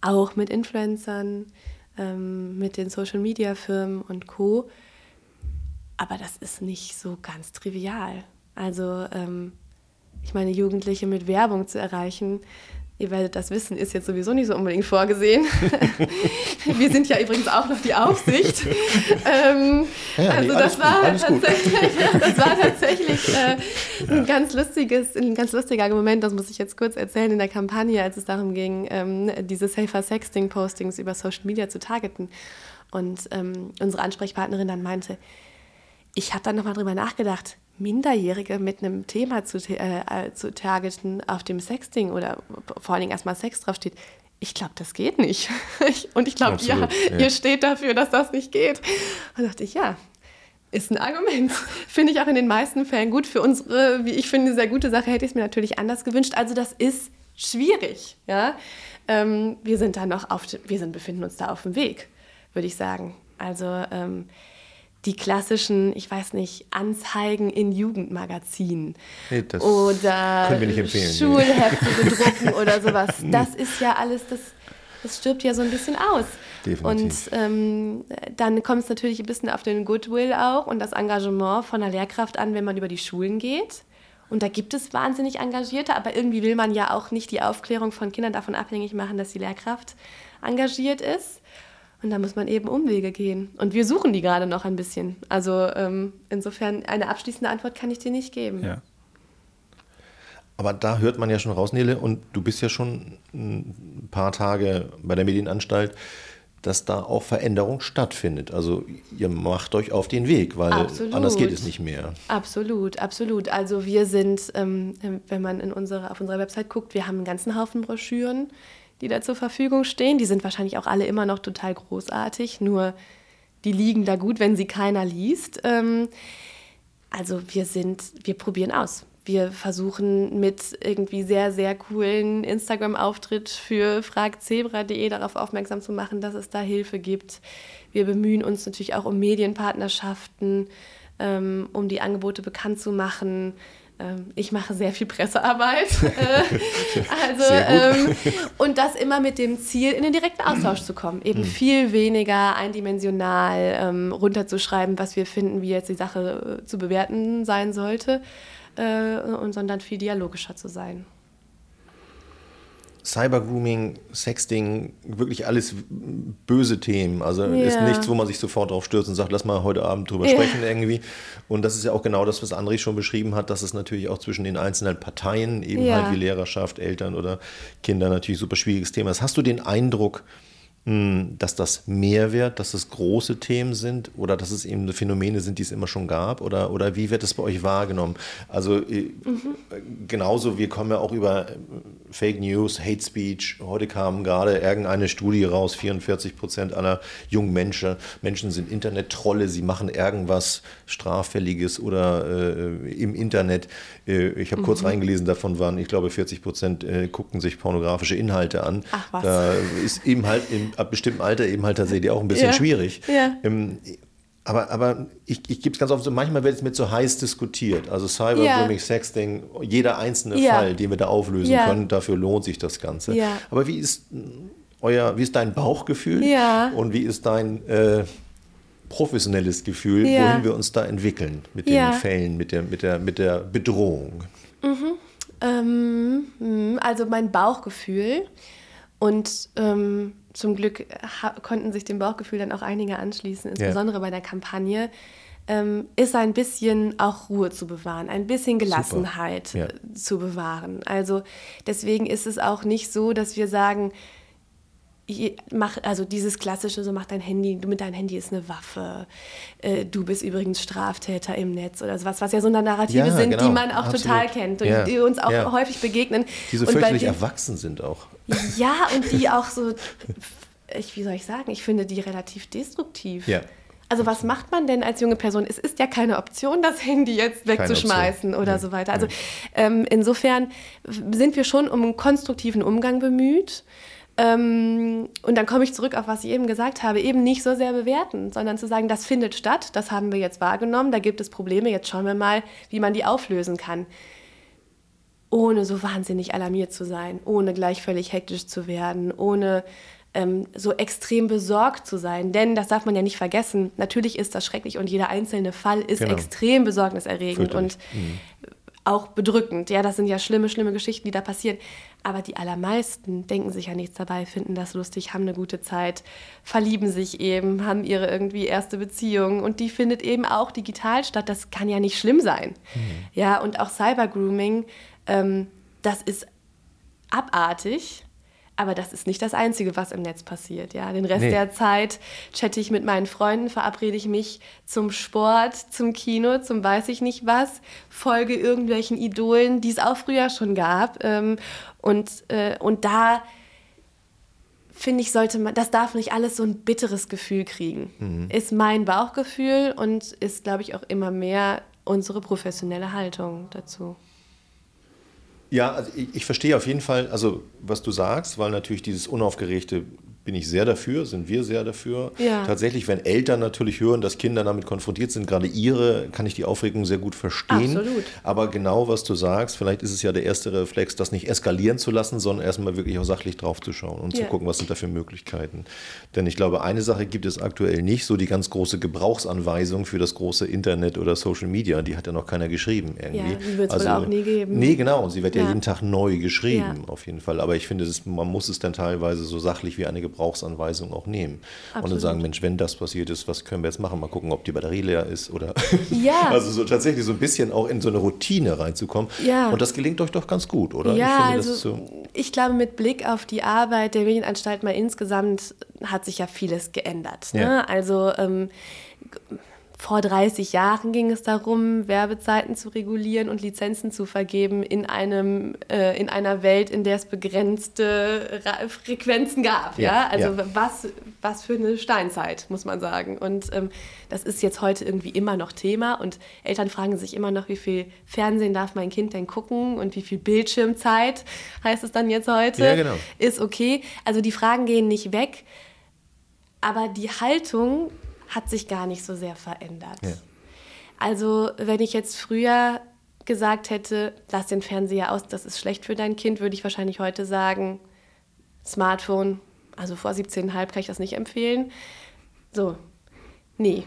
auch mit Influencern, ähm, mit den Social-Media-Firmen und Co. Aber das ist nicht so ganz trivial. Also ähm, ich meine, Jugendliche mit Werbung zu erreichen, ihr werdet das wissen, ist jetzt sowieso nicht so unbedingt vorgesehen. Wir sind ja übrigens auch noch die Aufsicht. ähm, ja, also nee, das, war gut, tatsächlich, das war tatsächlich äh, ein ganz lustiges, ein ganz lustiger Moment, das muss ich jetzt kurz erzählen in der Kampagne, als es darum ging, ähm, diese Safer Sexting Postings über Social Media zu targeten. Und ähm, unsere Ansprechpartnerin dann meinte, ich habe dann nochmal drüber nachgedacht, Minderjährige mit einem Thema zu, äh, äh, zu targeten, auf dem Sexting oder vor allen Dingen erstmal Sex draufsteht. Ich glaube, das geht nicht. und ich glaube, ja, ja, ihr steht dafür, dass das nicht geht. Und dachte ich, ja, ist ein Argument. Finde ich auch in den meisten Fällen gut. Für unsere, wie ich finde, sehr gute Sache hätte ich es mir natürlich anders gewünscht. Also das ist schwierig. Ja? Ähm, wir sind da noch auf, wir sind, befinden uns da auf dem Weg, würde ich sagen. Also ähm, die klassischen, ich weiß nicht, Anzeigen in Jugendmagazinen nee, oder Schulhefte nee. bedrucken oder sowas. Das ist ja alles, das, das stirbt ja so ein bisschen aus. Definitiv. Und ähm, dann kommt es natürlich ein bisschen auf den Goodwill auch und das Engagement von der Lehrkraft an, wenn man über die Schulen geht. Und da gibt es wahnsinnig Engagierte, aber irgendwie will man ja auch nicht die Aufklärung von Kindern davon abhängig machen, dass die Lehrkraft engagiert ist. Und da muss man eben Umwege gehen. Und wir suchen die gerade noch ein bisschen. Also ähm, insofern eine abschließende Antwort kann ich dir nicht geben. Ja. Aber da hört man ja schon raus, Nele, und du bist ja schon ein paar Tage bei der Medienanstalt, dass da auch Veränderung stattfindet. Also ihr macht euch auf den Weg, weil absolut. anders geht es nicht mehr. Absolut, absolut. Also wir sind, ähm, wenn man in unsere, auf unserer Website guckt, wir haben einen ganzen Haufen Broschüren die da zur Verfügung stehen. Die sind wahrscheinlich auch alle immer noch total großartig, nur die liegen da gut, wenn sie keiner liest. Ähm, also wir sind, wir probieren aus. Wir versuchen mit irgendwie sehr, sehr coolen Instagram-Auftritt für fragzebra.de darauf aufmerksam zu machen, dass es da Hilfe gibt. Wir bemühen uns natürlich auch um Medienpartnerschaften, ähm, um die Angebote bekannt zu machen. Ähm, ich mache sehr viel Pressearbeit. Äh, also, ähm, und das immer mit dem Ziel, in den direkten Austausch zu kommen. Eben mhm. viel weniger eindimensional ähm, runterzuschreiben, was wir finden, wie jetzt die Sache äh, zu bewerten sein sollte, äh, und, sondern viel dialogischer zu sein. Cybergrooming, Sexting, wirklich alles böse Themen. Also yeah. ist nichts, wo man sich sofort drauf stürzt und sagt, lass mal heute Abend drüber yeah. sprechen irgendwie. Und das ist ja auch genau das, was André schon beschrieben hat, dass es natürlich auch zwischen den einzelnen Parteien, eben yeah. halt wie Lehrerschaft, Eltern oder Kinder natürlich super schwieriges Thema ist. Hast du den Eindruck, dass das mehr wird, dass es große Themen sind oder dass es eben Phänomene sind, die es immer schon gab? Oder, oder wie wird es bei euch wahrgenommen? Also mhm. genauso, wir kommen ja auch über äh, Fake News, Hate Speech. Heute kam gerade irgendeine Studie raus, 44 Prozent aller jungen Menschen, Menschen sind Internet-Trolle, sie machen irgendwas Straffälliges oder äh, im Internet. Äh, ich habe mhm. kurz reingelesen, davon waren, ich glaube, 40 Prozent äh, guckten sich pornografische Inhalte an. Ach was. Da ist eben halt im ab bestimmten Alter eben halt tatsächlich auch ein bisschen ja. schwierig. Ja. Ähm, aber, aber ich, ich gebe es ganz oft so, manchmal wird es mit so heiß diskutiert. Also Cybergrooming, ja. Sexting, jeder einzelne ja. Fall, den wir da auflösen ja. können, dafür lohnt sich das Ganze. Ja. Aber wie ist euer, wie ist dein Bauchgefühl ja. und wie ist dein äh, professionelles Gefühl, wohin wir uns da entwickeln mit den Fällen, mit der, mit der, mit der Bedrohung? Mhm. Ähm, hm, also mein Bauchgefühl und ähm, zum Glück konnten sich dem Bauchgefühl dann auch einige anschließen, insbesondere ja. bei der Kampagne, ähm, ist ein bisschen auch Ruhe zu bewahren, ein bisschen Gelassenheit ja. zu bewahren. Also deswegen ist es auch nicht so, dass wir sagen, mach, also dieses klassische, so mach dein Handy, du mit deinem Handy ist eine Waffe, äh, du bist übrigens Straftäter im Netz oder sowas, was ja so eine Narrative ja, sind, genau, die man auch absolut. total kennt und ja, die uns auch ja. häufig begegnen. Die so fürchterlich erwachsen sind auch. Ja, und die auch so, ich, wie soll ich sagen, ich finde die relativ destruktiv. Ja. Also was macht man denn als junge Person? Es ist ja keine Option, das Handy jetzt wegzuschmeißen oder nee. so weiter. Also ähm, insofern sind wir schon um einen konstruktiven Umgang bemüht. Ähm, und dann komme ich zurück auf was ich eben gesagt habe, eben nicht so sehr bewerten, sondern zu sagen, das findet statt, das haben wir jetzt wahrgenommen, da gibt es Probleme, jetzt schauen wir mal, wie man die auflösen kann. Ohne so wahnsinnig alarmiert zu sein, ohne gleich völlig hektisch zu werden, ohne ähm, so extrem besorgt zu sein. Denn, das darf man ja nicht vergessen, natürlich ist das schrecklich und jeder einzelne Fall ist genau. extrem besorgniserregend und mhm. Auch bedrückend. Ja, das sind ja schlimme, schlimme Geschichten, die da passieren. Aber die allermeisten denken sich ja nichts dabei, finden das lustig, haben eine gute Zeit, verlieben sich eben, haben ihre irgendwie erste Beziehung und die findet eben auch digital statt. Das kann ja nicht schlimm sein. Mhm. Ja, und auch Cybergrooming, ähm, das ist abartig. Aber das ist nicht das Einzige, was im Netz passiert. Ja? Den Rest nee. der Zeit chatte ich mit meinen Freunden, verabrede ich mich zum Sport, zum Kino, zum weiß ich nicht was, folge irgendwelchen Idolen, die es auch früher schon gab. Ähm, und, äh, und da finde ich, sollte man, das darf nicht alles so ein bitteres Gefühl kriegen. Mhm. Ist mein Bauchgefühl und ist, glaube ich, auch immer mehr unsere professionelle Haltung dazu. Ja, also ich, ich, verstehe auf jeden Fall, also was du sagst, weil natürlich dieses unaufgeregte bin ich sehr dafür, sind wir sehr dafür. Ja. Tatsächlich, wenn Eltern natürlich hören, dass Kinder damit konfrontiert sind, gerade ihre, kann ich die Aufregung sehr gut verstehen. Absolut. Aber genau was du sagst, vielleicht ist es ja der erste Reflex, das nicht eskalieren zu lassen, sondern erstmal wirklich auch sachlich drauf zu schauen und ja. zu gucken, was sind da für Möglichkeiten. Denn ich glaube, eine Sache gibt es aktuell nicht, so die ganz große Gebrauchsanweisung für das große Internet oder Social Media, die hat ja noch keiner geschrieben irgendwie. Ja, die wird es also, wohl auch nie geben. Nee, genau, sie wird ja, ja jeden Tag neu geschrieben, auf jeden Fall. Aber ich finde, ist, man muss es dann teilweise so sachlich wie eine Gebrauchsanweisung auch nehmen. Absolut. Und dann sagen, Mensch, wenn das passiert ist, was können wir jetzt machen? Mal gucken, ob die Batterie leer ist oder. Ja. also so tatsächlich so ein bisschen auch in so eine Routine reinzukommen. Ja. Und das gelingt euch doch ganz gut, oder? Ja, ich, also, so ich glaube, mit Blick auf die Arbeit der Medienanstalt mal insgesamt hat sich ja vieles geändert. Ne? Ja. Also ähm, vor 30 Jahren ging es darum, Werbezeiten zu regulieren und Lizenzen zu vergeben in, einem, äh, in einer Welt, in der es begrenzte Ra Frequenzen gab. Ja, ja? Also ja. Was, was für eine Steinzeit, muss man sagen. Und ähm, das ist jetzt heute irgendwie immer noch Thema. Und Eltern fragen sich immer noch, wie viel Fernsehen darf mein Kind denn gucken und wie viel Bildschirmzeit heißt es dann jetzt heute, ja, genau. ist okay. Also die Fragen gehen nicht weg. Aber die Haltung hat sich gar nicht so sehr verändert. Ja. Also wenn ich jetzt früher gesagt hätte, lass den Fernseher aus, das ist schlecht für dein Kind, würde ich wahrscheinlich heute sagen, Smartphone, also vor 17,5 kann ich das nicht empfehlen. So, nee.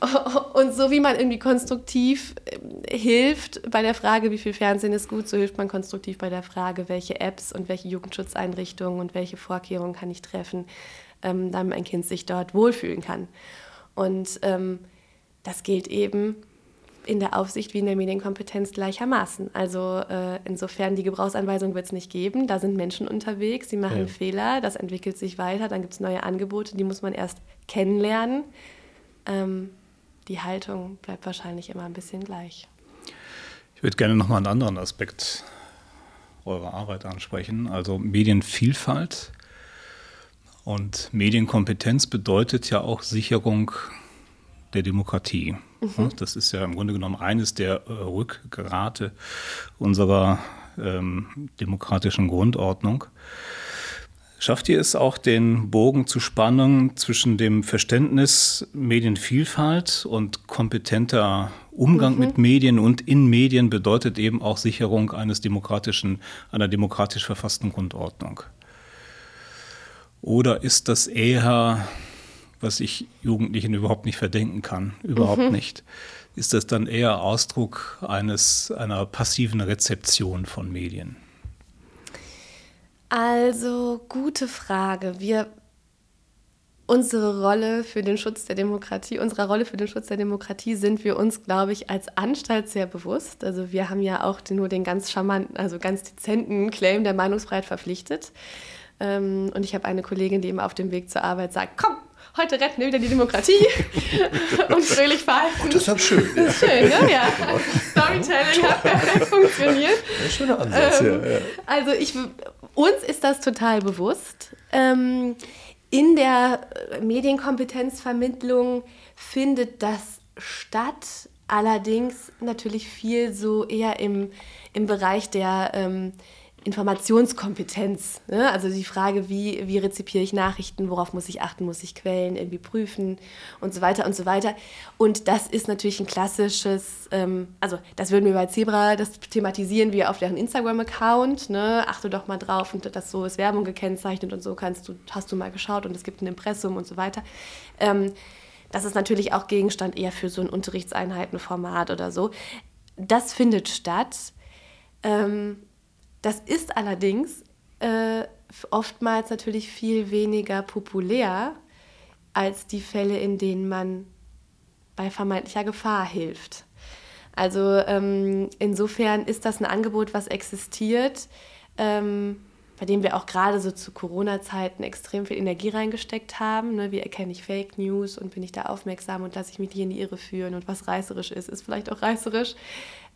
Und so wie man irgendwie konstruktiv äh, hilft bei der Frage, wie viel Fernsehen ist gut, so hilft man konstruktiv bei der Frage, welche Apps und welche Jugendschutzeinrichtungen und welche Vorkehrungen kann ich treffen, ähm, damit mein Kind sich dort wohlfühlen kann. Und ähm, das gilt eben in der Aufsicht wie in der Medienkompetenz gleichermaßen. Also äh, insofern die Gebrauchsanweisung wird es nicht geben. Da sind Menschen unterwegs, sie machen ja. Fehler, das entwickelt sich weiter, dann gibt es neue Angebote, die muss man erst kennenlernen. Ähm, die Haltung bleibt wahrscheinlich immer ein bisschen gleich. Ich würde gerne nochmal einen anderen Aspekt eurer Arbeit ansprechen, also Medienvielfalt. Und Medienkompetenz bedeutet ja auch Sicherung der Demokratie. Mhm. Das ist ja im Grunde genommen eines der äh, Rückgrate unserer ähm, demokratischen Grundordnung. Schafft ihr es auch, den Bogen zu spannen zwischen dem Verständnis Medienvielfalt und kompetenter Umgang mhm. mit Medien und in Medien bedeutet eben auch Sicherung eines demokratischen, einer demokratisch verfassten Grundordnung? Oder ist das eher, was ich Jugendlichen überhaupt nicht verdenken kann, überhaupt mhm. nicht? Ist das dann eher Ausdruck eines, einer passiven Rezeption von Medien? Also, gute Frage. Wir, unsere Rolle für den Schutz der Demokratie, unserer Rolle für den Schutz der Demokratie sind wir uns, glaube ich, als Anstalt sehr bewusst. Also wir haben ja auch nur den ganz charmanten, also ganz dezenten Claim der Meinungsfreiheit verpflichtet. Ähm, und ich habe eine Kollegin, die immer auf dem Weg zur Arbeit sagt, komm, heute retten wir wieder die Demokratie und fröhlich verhalten. Oh, das ist schön. Das ist schön, ne? Ja. Storytelling hat perfekt funktioniert. Ein schöner Ansatz, ähm, ja, ja. Also ich, uns ist das total bewusst. Ähm, in der Medienkompetenzvermittlung findet das statt, allerdings natürlich viel so eher im, im Bereich der ähm, Informationskompetenz. Ne? Also die Frage, wie, wie rezipiere ich Nachrichten, worauf muss ich achten, muss ich Quellen irgendwie prüfen und so weiter und so weiter. Und das ist natürlich ein klassisches, ähm, also das würden wir bei Zebra, das thematisieren wir auf deren Instagram-Account. Ne? Achte doch mal drauf und das so ist Werbung gekennzeichnet und so kannst du, hast du mal geschaut und es gibt ein Impressum und so weiter. Ähm, das ist natürlich auch Gegenstand eher für so ein Unterrichtseinheitenformat oder so. Das findet statt. Ähm, das ist allerdings äh, oftmals natürlich viel weniger populär als die Fälle, in denen man bei vermeintlicher Gefahr hilft. Also ähm, insofern ist das ein Angebot, was existiert, ähm, bei dem wir auch gerade so zu Corona-Zeiten extrem viel Energie reingesteckt haben. Ne? Wie erkenne ich Fake News und bin ich da aufmerksam und lasse ich mich nicht in die Irre führen und was reißerisch ist, ist vielleicht auch reißerisch.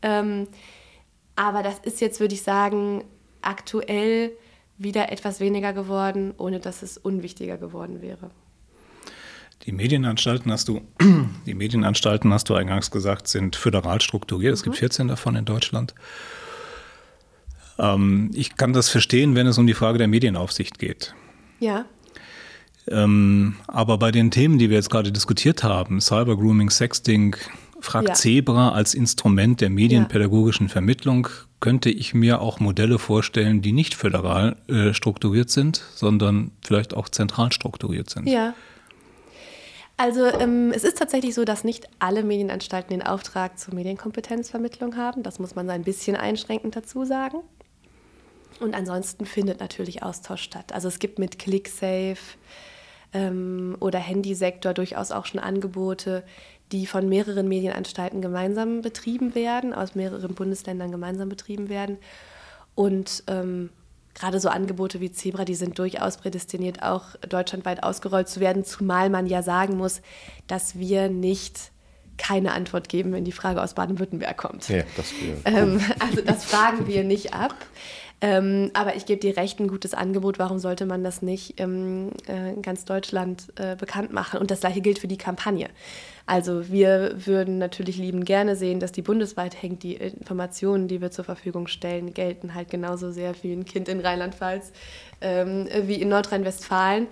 Ähm, aber das ist jetzt, würde ich sagen, aktuell wieder etwas weniger geworden, ohne dass es unwichtiger geworden wäre. Die Medienanstalten hast du, die Medienanstalten hast du eingangs gesagt, sind föderal strukturiert. Es mhm. gibt 14 davon in Deutschland. Ähm, ich kann das verstehen, wenn es um die Frage der Medienaufsicht geht. Ja. Ähm, aber bei den Themen, die wir jetzt gerade diskutiert haben, Cybergrooming, Sexting, Frag ja. Zebra als Instrument der medienpädagogischen Vermittlung könnte ich mir auch Modelle vorstellen, die nicht föderal äh, strukturiert sind, sondern vielleicht auch zentral strukturiert sind. Ja. Also ähm, es ist tatsächlich so, dass nicht alle Medienanstalten den Auftrag zur Medienkompetenzvermittlung haben. Das muss man so ein bisschen einschränkend dazu sagen. Und ansonsten findet natürlich Austausch statt. Also es gibt mit ClickSafe ähm, oder Handysektor durchaus auch schon Angebote, die von mehreren Medienanstalten gemeinsam betrieben werden, aus mehreren Bundesländern gemeinsam betrieben werden. Und ähm, gerade so Angebote wie Zebra, die sind durchaus prädestiniert, auch deutschlandweit ausgerollt zu werden, zumal man ja sagen muss, dass wir nicht keine Antwort geben, wenn die Frage aus Baden-Württemberg kommt. Ja, das ähm, also das fragen wir nicht ab. Ähm, aber ich gebe dir recht, ein gutes Angebot. Warum sollte man das nicht ähm, äh, in ganz Deutschland äh, bekannt machen? Und das gleiche gilt für die Kampagne. Also wir würden natürlich lieben gerne sehen, dass die bundesweit hängt. Die Informationen, die wir zur Verfügung stellen, gelten halt genauso sehr für ein Kind in Rheinland-Pfalz ähm, wie in Nordrhein-Westfalen.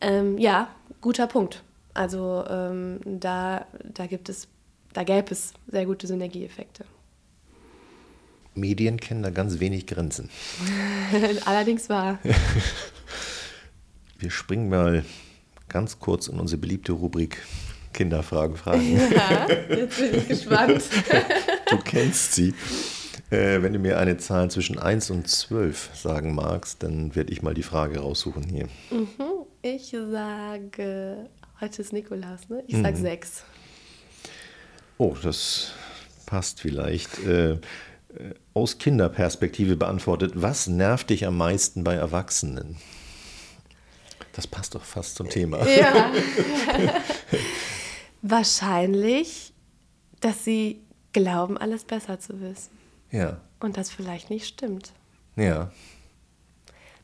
Ähm, ja, guter Punkt. Also ähm, da, da gibt es, da gäbe es sehr gute Synergieeffekte. Medien kennen da ganz wenig Grenzen. Allerdings wahr. Wir springen mal ganz kurz in unsere beliebte Rubrik Kinderfragen fragen. Ja, jetzt bin ich gespannt. Du kennst sie. Äh, wenn du mir eine Zahl zwischen 1 und 12 sagen magst, dann werde ich mal die Frage raussuchen hier. Mhm, ich sage, heute ist Nikolaus, ne? Ich sage mhm. 6. Oh, das passt vielleicht. Äh, aus Kinderperspektive beantwortet, was nervt dich am meisten bei Erwachsenen? Das passt doch fast zum Thema. Ja. Wahrscheinlich, dass sie glauben, alles besser zu wissen. Ja. Und das vielleicht nicht stimmt. Ja.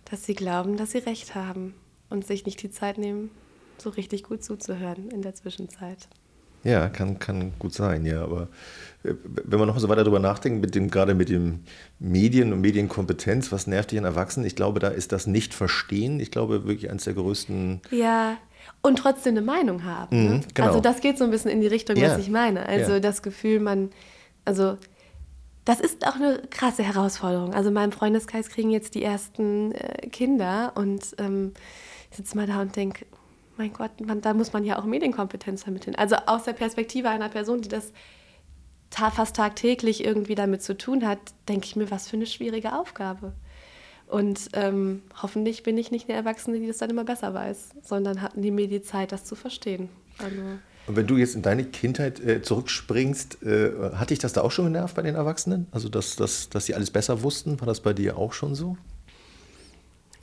Dass sie glauben, dass sie recht haben und sich nicht die Zeit nehmen, so richtig gut zuzuhören in der Zwischenzeit. Ja, kann, kann gut sein, ja. Aber äh, wenn man noch so weiter darüber nachdenkt, mit dem, gerade mit dem Medien und Medienkompetenz, was nervt dich an Erwachsenen? Ich glaube, da ist das Nicht-Verstehen, ich glaube, wirklich eines der größten. Ja, und trotzdem eine Meinung haben. Ne? Mhm, genau. Also, das geht so ein bisschen in die Richtung, ja. was ich meine. Also, ja. das Gefühl, man. Also, das ist auch eine krasse Herausforderung. Also, in meinem Freundeskreis kriegen jetzt die ersten äh, Kinder und ähm, ich sitze mal da und denke, mein Gott, man, da muss man ja auch Medienkompetenz vermitteln. Also aus der Perspektive einer Person, die das ta fast tagtäglich irgendwie damit zu tun hat, denke ich mir, was für eine schwierige Aufgabe. Und ähm, hoffentlich bin ich nicht eine Erwachsene, die das dann immer besser weiß, sondern hatten die mir die Zeit, das zu verstehen. Also und wenn du jetzt in deine Kindheit äh, zurückspringst, äh, hat dich das da auch schon genervt bei den Erwachsenen? Also, dass, dass, dass sie alles besser wussten? War das bei dir auch schon so?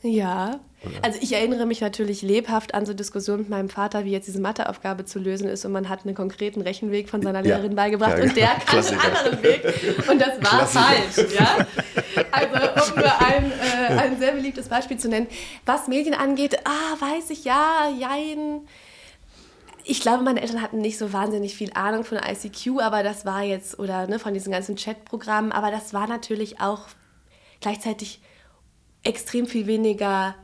Ja. Also ich erinnere mich natürlich lebhaft an so Diskussionen mit meinem Vater, wie jetzt diese Matheaufgabe zu lösen ist und man hat einen konkreten Rechenweg von seiner Lehrerin ja. beigebracht ja, und der kann Klassiker. einen anderen Weg und das war Klassiker. falsch. Ja? Also um nur ein, äh, ein sehr beliebtes Beispiel zu nennen. Was Medien angeht, ah, weiß ich, ja, jein. Ich glaube, meine Eltern hatten nicht so wahnsinnig viel Ahnung von ICQ, aber das war jetzt, oder ne, von diesen ganzen Chatprogrammen, aber das war natürlich auch gleichzeitig extrem viel weniger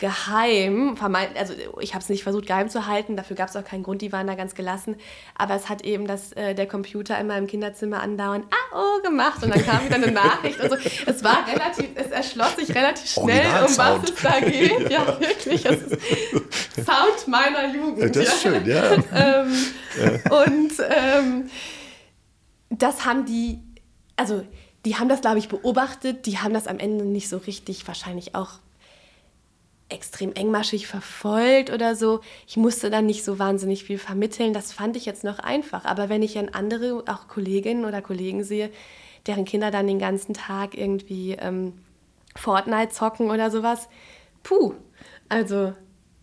geheim, also ich habe es nicht versucht geheim zu halten, dafür gab es auch keinen Grund, die waren da ganz gelassen, aber es hat eben das, äh, der Computer in meinem Kinderzimmer andauernd ah oh gemacht und dann kam wieder eine Nachricht und so. Es war relativ, es erschloss sich relativ schnell, um was es da geht. Ja, ja wirklich, es ist Sound meiner Jugend. Das ist ja. schön, ja. ähm, ja. Und ähm, das haben die, also die haben das, glaube ich, beobachtet, die haben das am Ende nicht so richtig wahrscheinlich auch extrem engmaschig verfolgt oder so. Ich musste dann nicht so wahnsinnig viel vermitteln. Das fand ich jetzt noch einfach. Aber wenn ich dann andere, auch Kolleginnen oder Kollegen sehe, deren Kinder dann den ganzen Tag irgendwie ähm, Fortnite zocken oder sowas, puh, also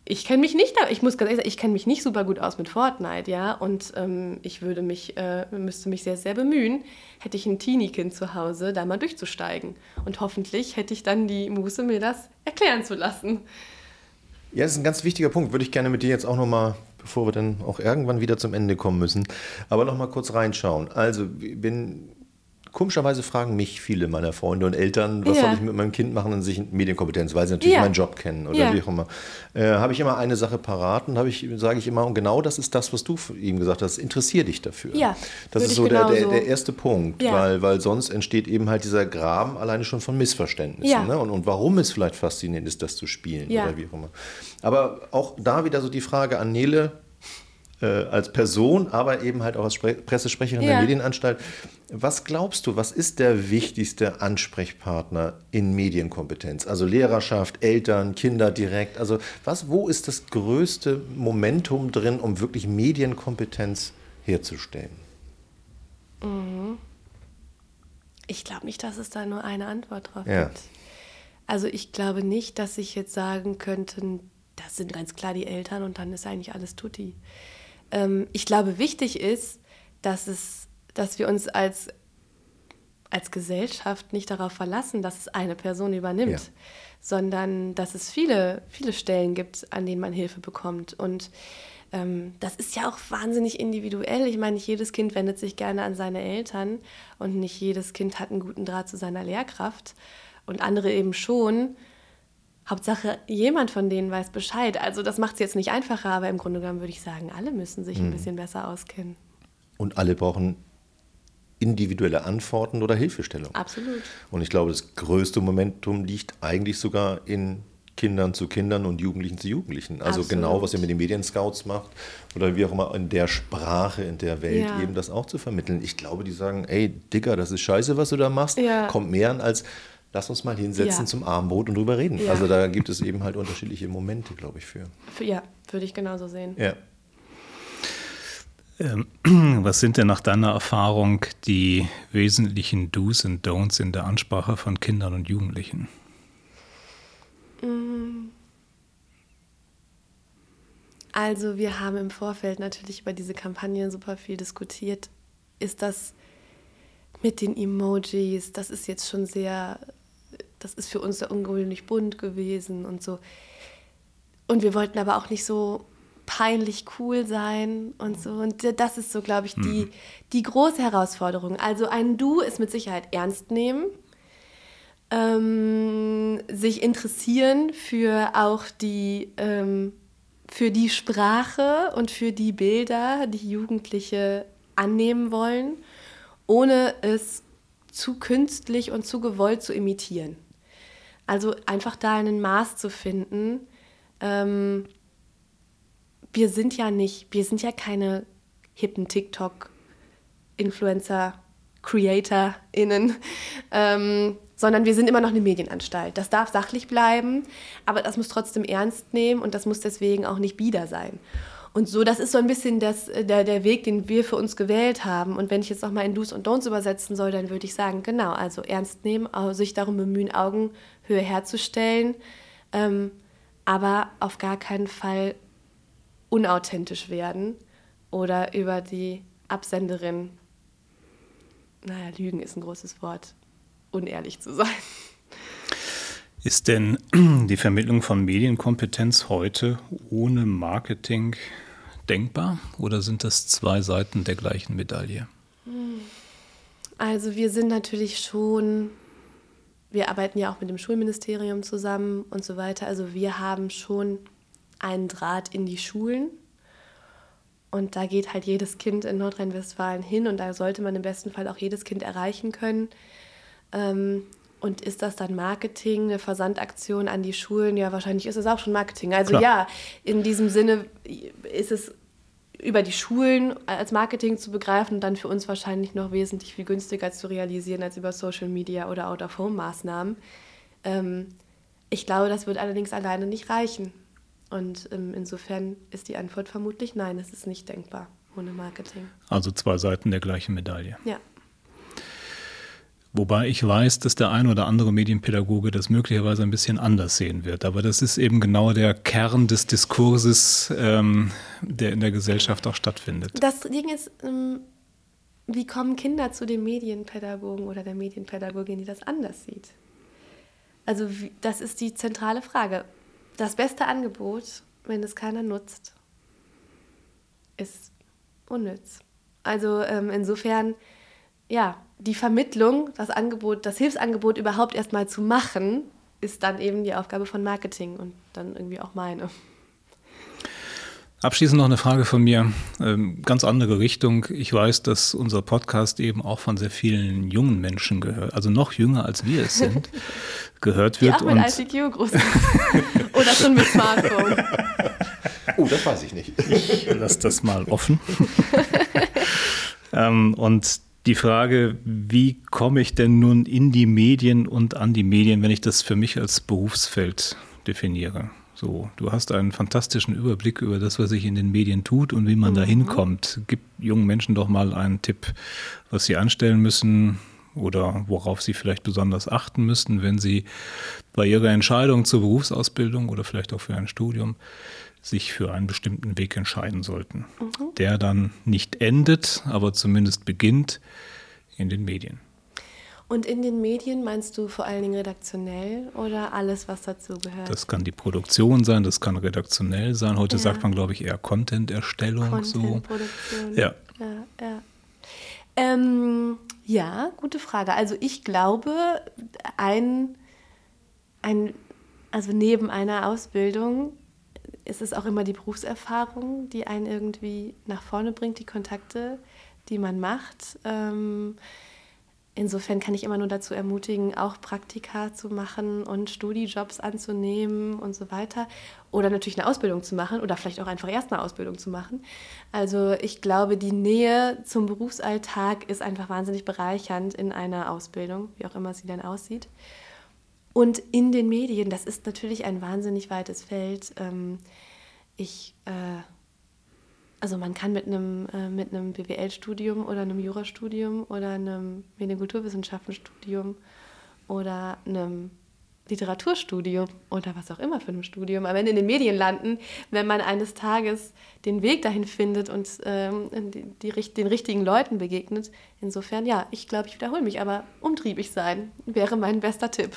ich kenne mich nicht, ich muss ganz ehrlich sagen, ich kenne mich nicht super gut aus mit Fortnite, ja, und ähm, ich würde mich, äh, müsste mich sehr, sehr bemühen, hätte ich ein Teenie-Kind zu Hause, da mal durchzusteigen. Und hoffentlich hätte ich dann die Muße, mir das erklären zu lassen. Ja, das ist ein ganz wichtiger Punkt, würde ich gerne mit dir jetzt auch nochmal, bevor wir dann auch irgendwann wieder zum Ende kommen müssen, aber nochmal kurz reinschauen. Also, wenn Komischerweise fragen mich viele meiner Freunde und Eltern, was ja. soll ich mit meinem Kind machen in sich Medienkompetenz, weil sie natürlich ja. meinen Job kennen oder wie auch immer. Äh, habe ich immer eine Sache parat und ich, sage ich immer, und genau das ist das, was du ihm gesagt hast, interessier dich dafür. Ja, das ist so der, der, der, erste Punkt, weil, weil sonst entsteht eben halt dieser Graben alleine schon von Missverständnissen. Ne? Und, und warum es vielleicht faszinierend ist, das zu spielen oder wie auch immer. Aber auch da wieder so die Frage an Nele, als Person, aber eben halt auch als Spre Pressesprecherin ja. der Medienanstalt. Was glaubst du, was ist der wichtigste Ansprechpartner in Medienkompetenz? Also Lehrerschaft, Eltern, Kinder direkt. Also was, wo ist das größte Momentum drin, um wirklich Medienkompetenz herzustellen? Mhm. Ich glaube nicht, dass es da nur eine Antwort drauf ja. gibt. Also ich glaube nicht, dass ich jetzt sagen könnte, das sind ganz klar die Eltern und dann ist eigentlich alles tutti ähm, ich glaube, wichtig ist, dass, es, dass wir uns als, als Gesellschaft nicht darauf verlassen, dass es eine Person übernimmt, ja. sondern dass es viele, viele Stellen gibt, an denen man Hilfe bekommt. Und ähm, das ist ja auch wahnsinnig individuell. Ich meine, nicht jedes Kind wendet sich gerne an seine Eltern und nicht jedes Kind hat einen guten Draht zu seiner Lehrkraft und andere eben schon. Hauptsache, jemand von denen weiß Bescheid. Also das macht es jetzt nicht einfacher, aber im Grunde genommen würde ich sagen, alle müssen sich ein mhm. bisschen besser auskennen. Und alle brauchen individuelle Antworten oder Hilfestellung. Absolut. Und ich glaube, das größte Momentum liegt eigentlich sogar in Kindern zu Kindern und Jugendlichen zu Jugendlichen. Also Absolut. genau, was ihr mit den Medienscouts macht oder wie auch immer in der Sprache, in der Welt ja. eben das auch zu vermitteln. Ich glaube, die sagen, ey, Digga, das ist scheiße, was du da machst. Ja. Kommt mehr an als lass uns mal hinsetzen ja. zum Abendbrot und drüber reden. Ja. Also da gibt es eben halt unterschiedliche Momente, glaube ich, für. Ja, würde ich genauso sehen. Ja. Ähm, was sind denn nach deiner Erfahrung die wesentlichen Do's und Don'ts in der Ansprache von Kindern und Jugendlichen? Mm. Also wir haben im Vorfeld natürlich über diese Kampagne super viel diskutiert. Ist das mit den Emojis, das ist jetzt schon sehr das ist für uns ja ungewöhnlich bunt gewesen und so. Und wir wollten aber auch nicht so peinlich cool sein und so. Und das ist so, glaube ich, die, mhm. die große Herausforderung. Also ein Du ist mit Sicherheit ernst nehmen, ähm, sich interessieren für auch die, ähm, für die Sprache und für die Bilder, die Jugendliche annehmen wollen, ohne es zu künstlich und zu gewollt zu imitieren. Also einfach da ein Maß zu finden. Ähm, wir sind ja nicht, wir sind ja keine hippen TikTok-Influencer, CreatorInnen, ähm, sondern wir sind immer noch eine Medienanstalt. Das darf sachlich bleiben, aber das muss trotzdem ernst nehmen und das muss deswegen auch nicht bieder sein. Und so, das ist so ein bisschen das, äh, der, der Weg, den wir für uns gewählt haben. Und wenn ich jetzt nochmal in Do's und Don'ts übersetzen soll, dann würde ich sagen, genau, also ernst nehmen, sich darum bemühen, Augenhöhe herzustellen, ähm, aber auf gar keinen Fall unauthentisch werden oder über die Absenderin, naja, Lügen ist ein großes Wort, unehrlich zu sein. Ist denn die Vermittlung von Medienkompetenz heute ohne Marketing denkbar oder sind das zwei Seiten der gleichen Medaille? Also wir sind natürlich schon, wir arbeiten ja auch mit dem Schulministerium zusammen und so weiter. Also wir haben schon einen Draht in die Schulen. Und da geht halt jedes Kind in Nordrhein-Westfalen hin und da sollte man im besten Fall auch jedes Kind erreichen können. Ähm, und ist das dann Marketing, eine Versandaktion an die Schulen? Ja, wahrscheinlich ist es auch schon Marketing. Also Klar. ja, in diesem Sinne ist es über die Schulen als Marketing zu begreifen und dann für uns wahrscheinlich noch wesentlich viel günstiger zu realisieren als über Social Media oder Out-of-Home-Maßnahmen. Ähm, ich glaube, das wird allerdings alleine nicht reichen. Und ähm, insofern ist die Antwort vermutlich nein, es ist nicht denkbar ohne Marketing. Also zwei Seiten der gleichen Medaille. Ja. Wobei ich weiß, dass der ein oder andere Medienpädagoge das möglicherweise ein bisschen anders sehen wird. Aber das ist eben genau der Kern des Diskurses, ähm, der in der Gesellschaft auch stattfindet. Das Ding ist, ähm, wie kommen Kinder zu dem Medienpädagogen oder der Medienpädagogin, die das anders sieht? Also das ist die zentrale Frage. Das beste Angebot, wenn es keiner nutzt, ist unnütz. Also ähm, insofern, ja, die Vermittlung, das Angebot, das Hilfsangebot überhaupt erstmal zu machen, ist dann eben die Aufgabe von Marketing und dann irgendwie auch meine. Abschließend noch eine Frage von mir, ähm, ganz andere Richtung. Ich weiß, dass unser Podcast eben auch von sehr vielen jungen Menschen gehört, also noch jünger als wir es sind, gehört wird. Die auch mit ICQ groß Oder schon mit Smartphone. Oh, das weiß ich nicht. Ich lasse das mal offen. ähm, und die Frage, wie komme ich denn nun in die Medien und an die Medien, wenn ich das für mich als Berufsfeld definiere? So, du hast einen fantastischen Überblick über das, was sich in den Medien tut und wie man mhm. da hinkommt. Gib jungen Menschen doch mal einen Tipp, was sie anstellen müssen oder worauf sie vielleicht besonders achten müssen, wenn sie bei ihrer Entscheidung zur Berufsausbildung oder vielleicht auch für ein Studium sich für einen bestimmten Weg entscheiden sollten, mhm. der dann nicht endet, aber zumindest beginnt in den Medien. Und in den Medien meinst du vor allen Dingen redaktionell oder alles, was dazu gehört? Das kann die Produktion sein, das kann redaktionell sein. Heute ja. sagt man, glaube ich, eher Content-Erstellung. Content, so. Produktion. Ja. Ja, ja. Ähm, ja, gute Frage. Also ich glaube, ein, ein, also neben einer Ausbildung ist es auch immer die Berufserfahrung, die einen irgendwie nach vorne bringt, die Kontakte, die man macht. Ähm, insofern kann ich immer nur dazu ermutigen, auch Praktika zu machen und Studijobs anzunehmen und so weiter. Oder natürlich eine Ausbildung zu machen oder vielleicht auch einfach erst eine Ausbildung zu machen. Also ich glaube, die Nähe zum Berufsalltag ist einfach wahnsinnig bereichernd in einer Ausbildung, wie auch immer sie dann aussieht. Und in den Medien, das ist natürlich ein wahnsinnig weites Feld. Ähm, ich, äh, also man kann mit einem, äh, mit einem BWL-Studium oder einem Jurastudium oder einem Medienkulturwissenschaftenstudium oder einem Literaturstudium oder was auch immer für ein Studium, aber in den Medien landen, wenn man eines Tages den Weg dahin findet und ähm, die, die, den richtigen Leuten begegnet. Insofern, ja, ich glaube, ich wiederhole mich, aber umtriebig sein wäre mein bester Tipp.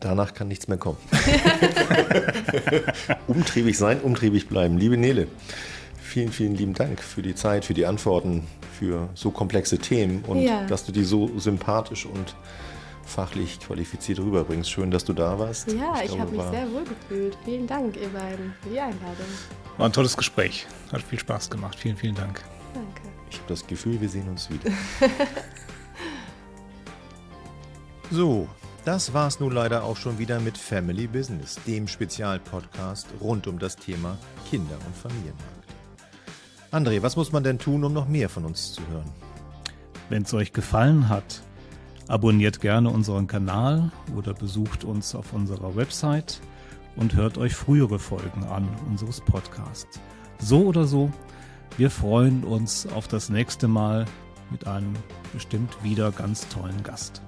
Danach kann nichts mehr kommen. umtriebig sein, umtriebig bleiben. Liebe Nele, vielen, vielen lieben Dank für die Zeit, für die Antworten, für so komplexe Themen und ja. dass du die so sympathisch und fachlich qualifiziert rüberbringst. Schön, dass du da warst. Ja, ich, ich habe mich sehr wohl gefühlt. Vielen Dank, ihr beiden, für die Einladung. War ein tolles Gespräch. Hat viel Spaß gemacht. Vielen, vielen Dank. Danke. Ich habe das Gefühl, wir sehen uns wieder. so, das war's nun leider auch schon wieder mit Family Business, dem Spezialpodcast rund um das Thema Kinder- und Familienmarkt. André, was muss man denn tun, um noch mehr von uns zu hören? Wenn es euch gefallen hat, abonniert gerne unseren Kanal oder besucht uns auf unserer Website und hört euch frühere Folgen an unseres Podcasts. So oder so, wir freuen uns auf das nächste Mal mit einem bestimmt wieder ganz tollen Gast.